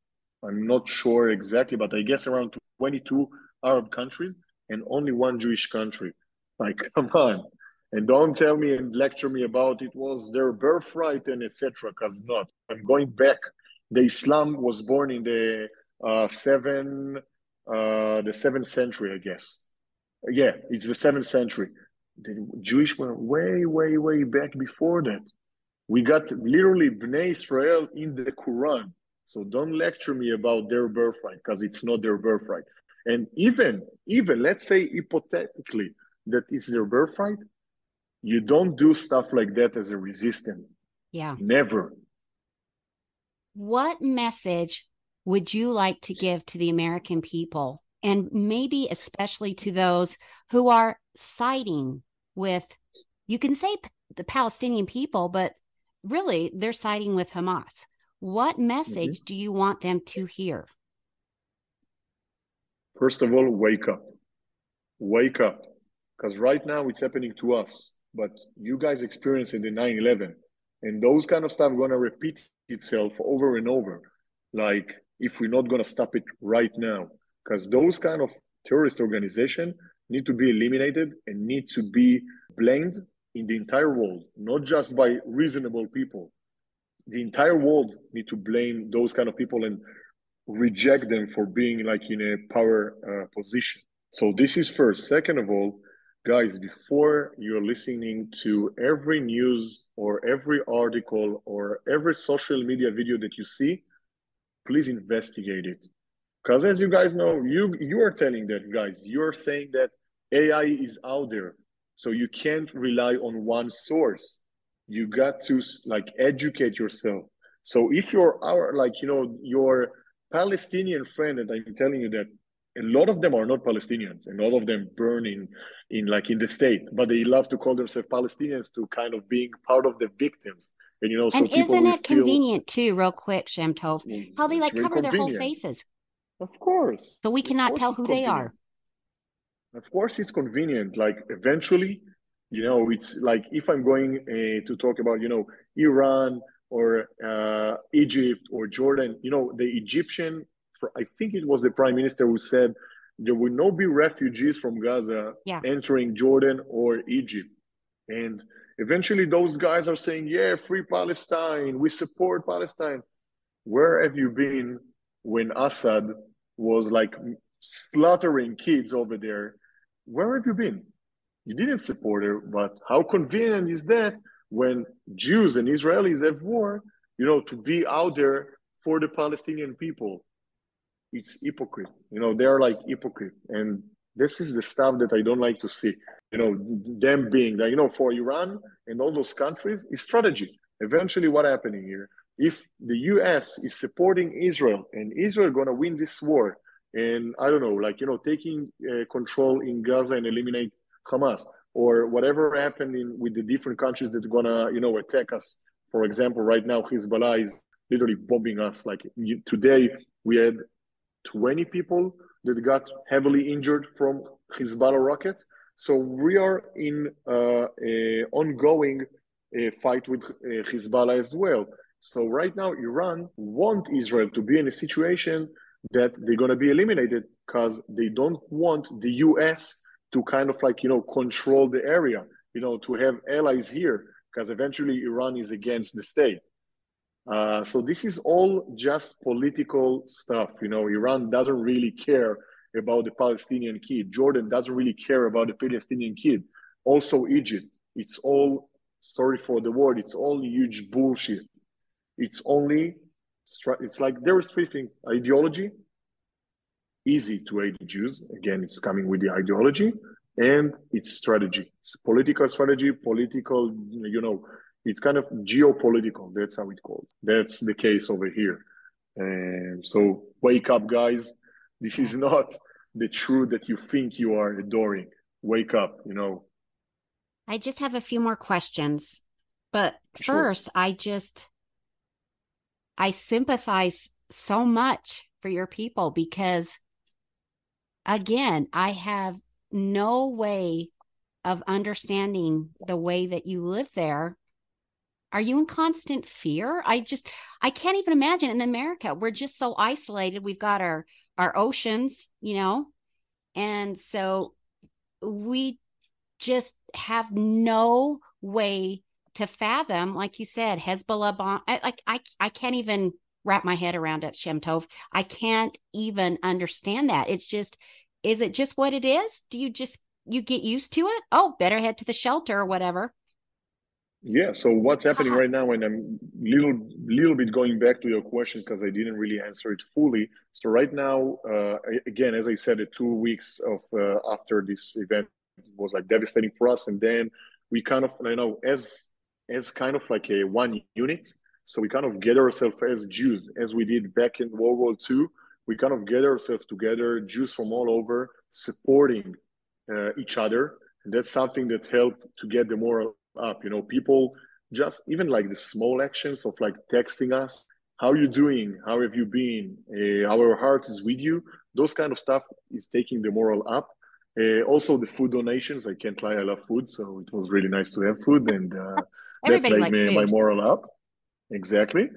I'm not sure exactly, but I guess around 22 Arab countries and only one Jewish country. Like, come on, and don't tell me and lecture me about it was their birthright and etc. Because not. I'm going back. The Islam was born in the uh, seven, uh, the seventh century, I guess. Yeah, it's the seventh century the Jewish were way, way, way back before that. We got literally Bnei Israel in the Quran. So don't lecture me about their birthright because it's not their birthright. And even, even let's say hypothetically that is their birthright, you don't do stuff like that as a resistance. Yeah. Never. What message would you like to give to the American people and maybe especially to those who are siding with, you can say the Palestinian people, but really they're siding with Hamas. What message mm-hmm. do you want them to hear? First of all, wake up. Wake up. Because right now it's happening to us, but you guys experienced it in 9 11. And those kind of stuff going to repeat itself over and over. Like, if we're not going to stop it right now, because those kind of terrorist organization need to be eliminated and need to be blamed in the entire world, not just by reasonable people. The entire world need to blame those kind of people and reject them for being like in a power uh, position. So this is first. Second of all, guys, before you're listening to every news or every article or every social media video that you see, please investigate it. Because as you guys know, you you are telling that guys, you're saying that AI is out there, so you can't rely on one source. You got to like educate yourself. So if you're our like you know your Palestinian friend, and I'm telling you that a lot of them are not Palestinians, and all of them burn in, in like in the state, but they love to call themselves Palestinians to kind of being part of the victims. And you know, so and isn't it feel- convenient too, real quick, Shemtov? How they like cover their whole faces. Of course. So we cannot tell who they are. Of course, it's convenient. Like eventually, you know, it's like if I'm going uh, to talk about, you know, Iran or uh, Egypt or Jordan, you know, the Egyptian, I think it was the prime minister who said there will not be refugees from Gaza Yeah. entering Jordan or Egypt. And eventually, those guys are saying, yeah, free Palestine, we support Palestine. Where have you been when Assad was like slaughtering kids over there? Where have you been? You didn't support her, but how convenient is that when Jews and Israelis have war, you know, to be out there for the Palestinian people? It's hypocrite. You know, they're like hypocrite. And this is the stuff that I don't like to see. You know, them being that, you know, for Iran and all those countries, is strategy. Eventually, what happening here? If the US is supporting Israel and Israel gonna win this war, and I don't know, like you know, taking uh, control in Gaza and eliminate Hamas, or whatever happened in, with the different countries that are gonna, you know, attack us. For example, right now Hezbollah is literally bombing us. Like you, today, we had 20 people that got heavily injured from Hezbollah rockets. So we are in uh, a ongoing uh, fight with uh, Hezbollah as well. So right now, Iran want Israel to be in a situation that they're going to be eliminated because they don't want the U.S. to kind of like you know control the area, you know, to have allies here because eventually Iran is against the state. Uh, so this is all just political stuff. You know, Iran doesn't really care about the Palestinian kid. Jordan doesn't really care about the Palestinian kid. Also, Egypt. It's all sorry for the word. It's all huge bullshit. It's only it's like there is three things: ideology. Easy to hate the Jews. Again, it's coming with the ideology, and it's strategy. It's political strategy, political, you know, It's kind of geopolitical. That's how it calls. That's the case over here. And so wake up, guys. This is not the truth that you think you are adoring. Wake up, you know. I just have a few more questions. But Sure. first, I just I sympathize so much for your people because again, I have no way of understanding the way that you live there. Are you in constant fear? I just I can't even imagine in America. We're just so isolated. We've got our our oceans, you know. And so we just have no way to fathom, like you said, Hezbollah bomb. I, like I, I can't even wrap my head around it, Shemtov. I can't even understand that. It's just, is it just what it is? Do you just you get used to it? Oh, better head to the shelter or whatever. Yeah. So what's happening right now, and I'm little little bit going back to your question because I didn't really answer it fully. So right now, uh, again, as I said, the two weeks of uh, after this event was like devastating for us, and then we kind of you know as as kind of like a one unit. So we kind of get ourselves as Jews, as we did back in World War II. We kind of get ourselves together, Jews from all over, supporting uh, each other. And that's something that helped to get the moral up. You know, people just even like the small actions of like texting us, how you doing? How have you been? Uh, our heart is with you. Those kind of stuff is taking the moral up. Uh, also, the food donations. I can't lie, I love food, so it was really nice to have food, and uh, that made me, my moral up. Exactly.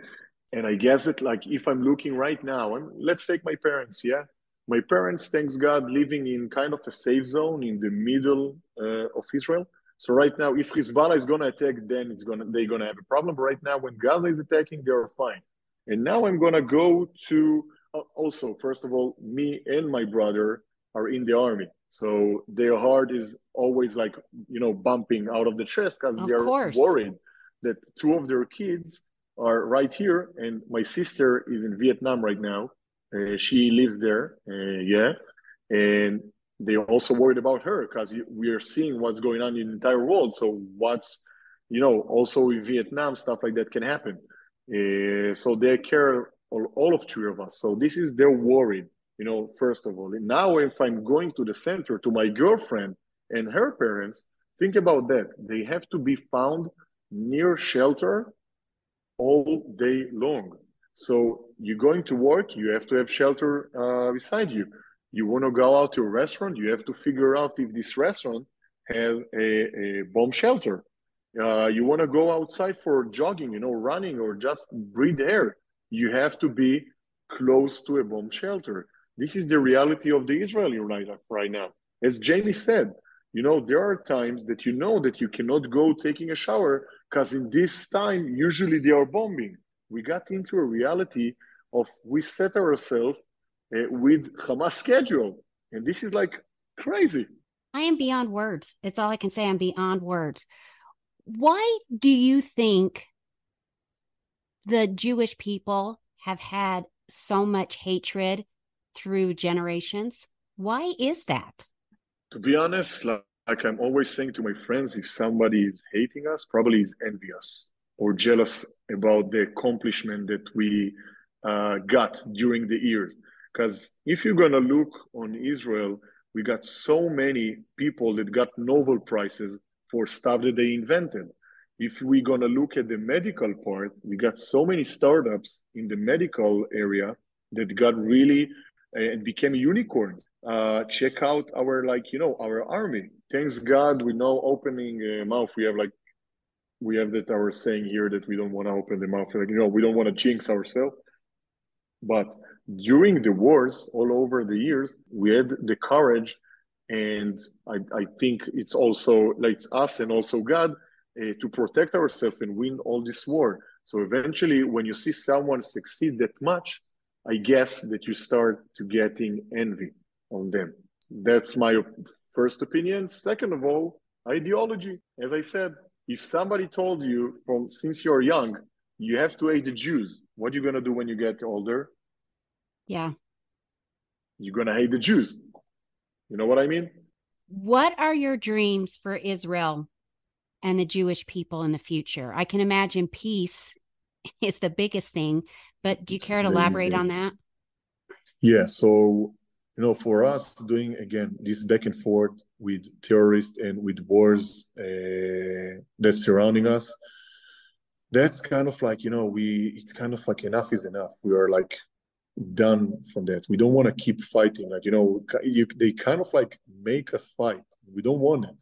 And I guess that like if I'm looking right now, and let's take my parents, yeah. My parents, thanks God, living in kind of a safe zone in the middle uh, of Israel. So right now, if Hezbollah is gonna attack, then it's gonna they're gonna have a problem. But right now, when Gaza is attacking, they're fine. And now I'm gonna go to uh, also, first of all, me and my brother are in the army. So their heart is always like, you know, bumping out of the chest because they're course. worried that two of their kids are right here. And my sister is in Vietnam right now. Uh, she lives there. Uh, yeah. And they're also worried about her because we are seeing what's going on in the entire world. So what's, you know, also in Vietnam, stuff like that can happen. Uh, so they care all, all of three of us. So this is their worry, you know, first of all. And now if I'm going to the center to my girlfriend and her parents, think about that. They have to be found near shelter all day long. So you're going to work, you have to have shelter uh, beside you. You want to go out to a restaurant, you have to figure out if this restaurant has a, a bomb shelter. Uh, you want to go outside for jogging, you know, running or just breathe air. You have to be close to a bomb shelter. This is the reality of the Israeli right, right now. As Jamie said, you know, there are times that you know that you cannot go taking a shower because in this time, usually they are bombing. We got into a reality of we set ourselves uh, with Hamas schedule. And this is like crazy. I am beyond words. It's all I can say. I'm beyond words. Why do you think the Jewish people have had so much hatred through generations? Why is that? To be honest, like, like I'm always saying to my friends, if somebody is hating us, probably is envious or jealous about the accomplishment that we uh, got during the years. Because if you're going to look on Israel, we got so many people that got Nobel Prizes for stuff that they invented. If we're going to look at the medical part, we got so many startups in the medical area that got really and uh, became unicorns. Uh, check out our like you know our army. Thanks God, we know opening uh, mouth. We have like we have that our saying here that we don't want to open the mouth. Like you know we don't want to jinx ourselves. But during the wars all over the years, we had the courage, and I, I think it's also like it's us and also God uh, to protect ourselves and win all this war. So eventually, when you see someone succeed that much, I guess that you start to getting envy on them. That's my first opinion. Second of all, ideology. As I said, if somebody told you from since you're young, you have to hate the Jews, what are you gonna do when you get older? Yeah. You're gonna hate the Jews. You know what I mean? What are your dreams for Israel and the Jewish people in the future? I can imagine peace is the biggest thing, but do you care to elaborate on that? Yeah. So, you know, for us, doing again this back and forth with terrorists and with wars uh, that's surrounding us, that's kind of like, you know, we, it's kind of like enough is enough. We are like done from that. We don't want to keep fighting. Like, you know, you, they kind of like make us fight. We don't want it.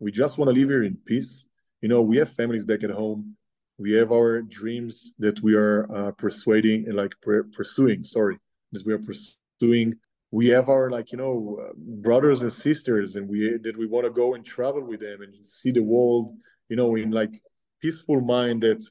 We just want to live here in peace. You know, we have families back at home. We have our dreams that we are uh, persuading and like pursuing. Sorry, that we are pursuing. We have our like you know uh, brothers and sisters, and we that we want to go and travel with them and see the world. You know, in like peaceful mind that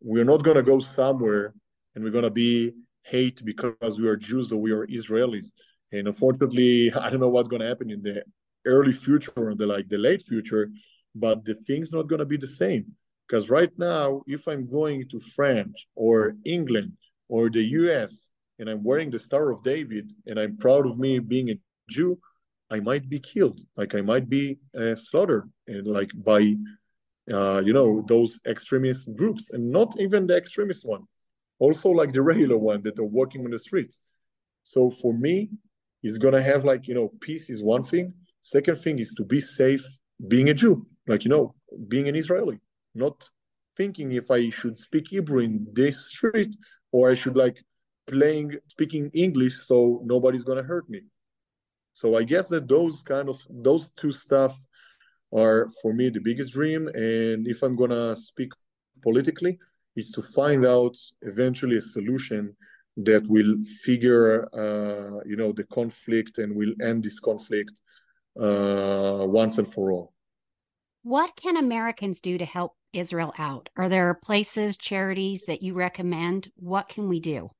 we're not gonna go somewhere and we're gonna be hate because we are Jews or we are Israelis. And unfortunately, I don't know what's gonna happen in the early future or the like the late future, but the thing's not gonna be the same. Because right now, if I'm going to France or England or the US and I'm wearing the Star of David and I'm proud of me being a Jew, I might be killed. Like I might be uh, slaughtered and like by uh, you know those extremist groups and not even the extremist one also like the regular one that are walking on the streets. So for me it's gonna have like you know peace is one thing. Second thing is to be safe being a jew like you know being an israeli. Not thinking if i should speak hebrew in this street or i should like playing speaking english so nobody's gonna hurt me. So i guess that those kind of those two stuff are for me the biggest dream. And if I'm gonna speak politically, is to find out eventually a solution that will figure, uh, you know, the conflict and will end this conflict uh, once and for all. What can Americans do to help Israel out? Are there places, charities that you recommend? What can we do?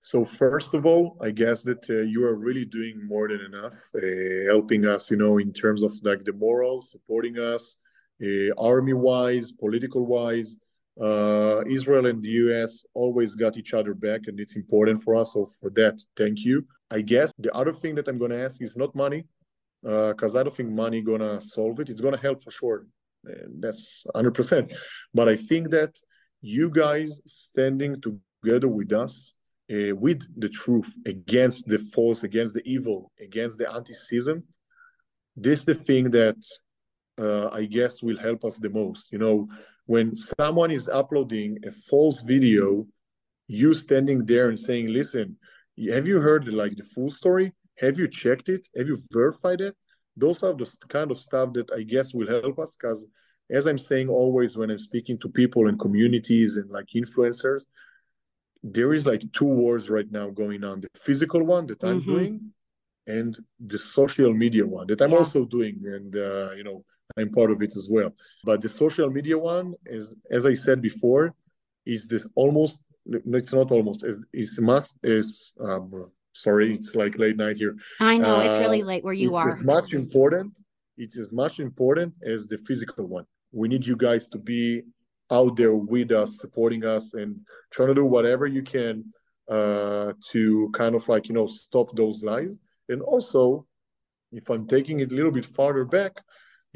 So first of all, I guess that uh, you are really doing more than enough, uh, helping us, you know, in terms of like the morals, supporting us, uh, army-wise, political-wise. Uh, Israel and the U.S. always got each other back, and it's important for us. So for that, thank you. I guess the other thing that I'm to ask is not money, because uh, I don't think money gonna solve it. It's gonna help for sure. that's 100%. But I think that you guys standing together with us uh, with the truth against the false, against the evil, against the anti-Semitism, this is the thing that uh, I guess will help us the most. You know, when someone is uploading a false video, you standing there and saying, "Listen, have you heard like the full story? Have you checked it? Have you verified it?" Those are the kind of stuff that I guess will help us because as I'm saying always when I'm speaking to people and communities and like influencers, there is like two wars right now going on the physical one that i'm mm-hmm. doing and the social media one that i'm yeah. also doing and uh, you know i'm part of it as well. But the social media one is as i said before is this almost it's not almost it's must is um, sorry it's like late night here. I know uh, it's really late where you it's are. as much important it's as much important as the physical one. We need you guys to be out there with us, supporting us, and trying to do whatever you can uh, to kind of like you know stop those lies. And also, if I'm taking it a little bit farther back,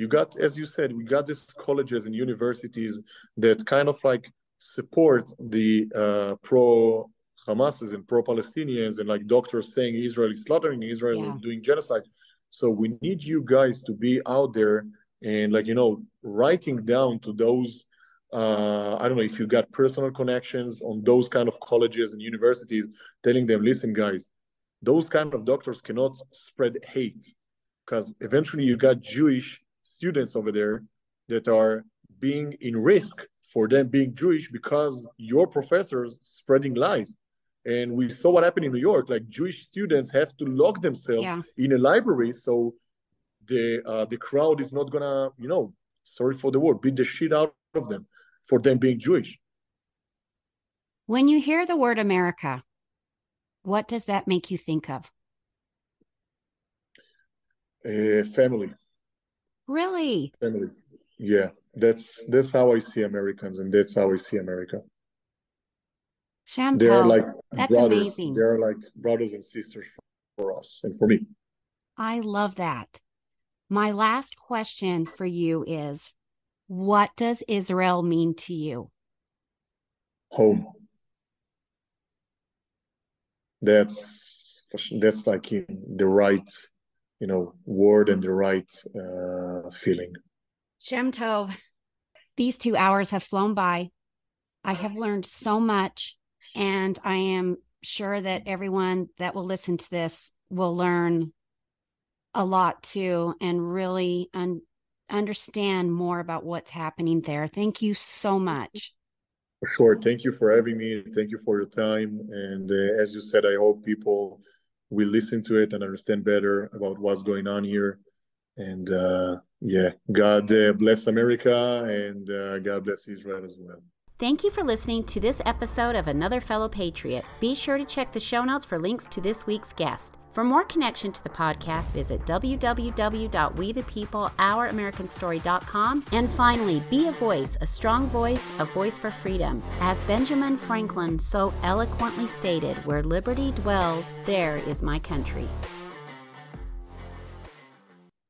you got, as you said, we got these colleges and universities that kind of like support the uh, pro Hamas's and pro Palestinians and like doctors saying Israel is slaughtering Israel yeah. doing genocide. So we need you guys to be out there and like you know writing down to those uh, I don't know if you got personal connections on those kind of colleges and universities, telling them, listen, guys, those kind of doctors cannot spread hate because eventually you got Jewish students over there that are being in risk for them being Jewish because your professors spreading lies. And we saw what happened in New York. Like Jewish students have to lock themselves yeah. in a library, so the uh, the crowd is not gonna, you know, sorry for the word, beat the shit out of them for them being Jewish. When you hear the word America, what does that make you think of? Uh, family. Really? Family. Yeah, that's that's how I see Americans, and that's how I see America. Shemtov, they're like that's brothers. amazing. They're like brothers and sisters for us and for me. I love that. My last question for you is what does Israel mean to you? Home. That's that's like the right, you know, word and the right uh, feeling. Shemtov, these two hours have flown by. I have learned so much, and I am sure that everyone that will listen to this will learn a lot too and really un- understand more about what's happening there. Thank you so much. For sure. Thank you for having me. Thank you for your time. And uh, as you said, I hope people will listen to it and understand better about what's going on here. And uh, yeah, God uh, bless America and uh, God bless Israel as well. Thank you for listening to this episode of Another Fellow Patriot. Be sure to check the show notes for links to this week's guest. For more connection to the podcast, visit www.wethepeopleouramericanstory.com. And finally, be a voice, a strong voice, a voice for freedom. As Benjamin Franklin so eloquently stated, where liberty dwells, there is my country.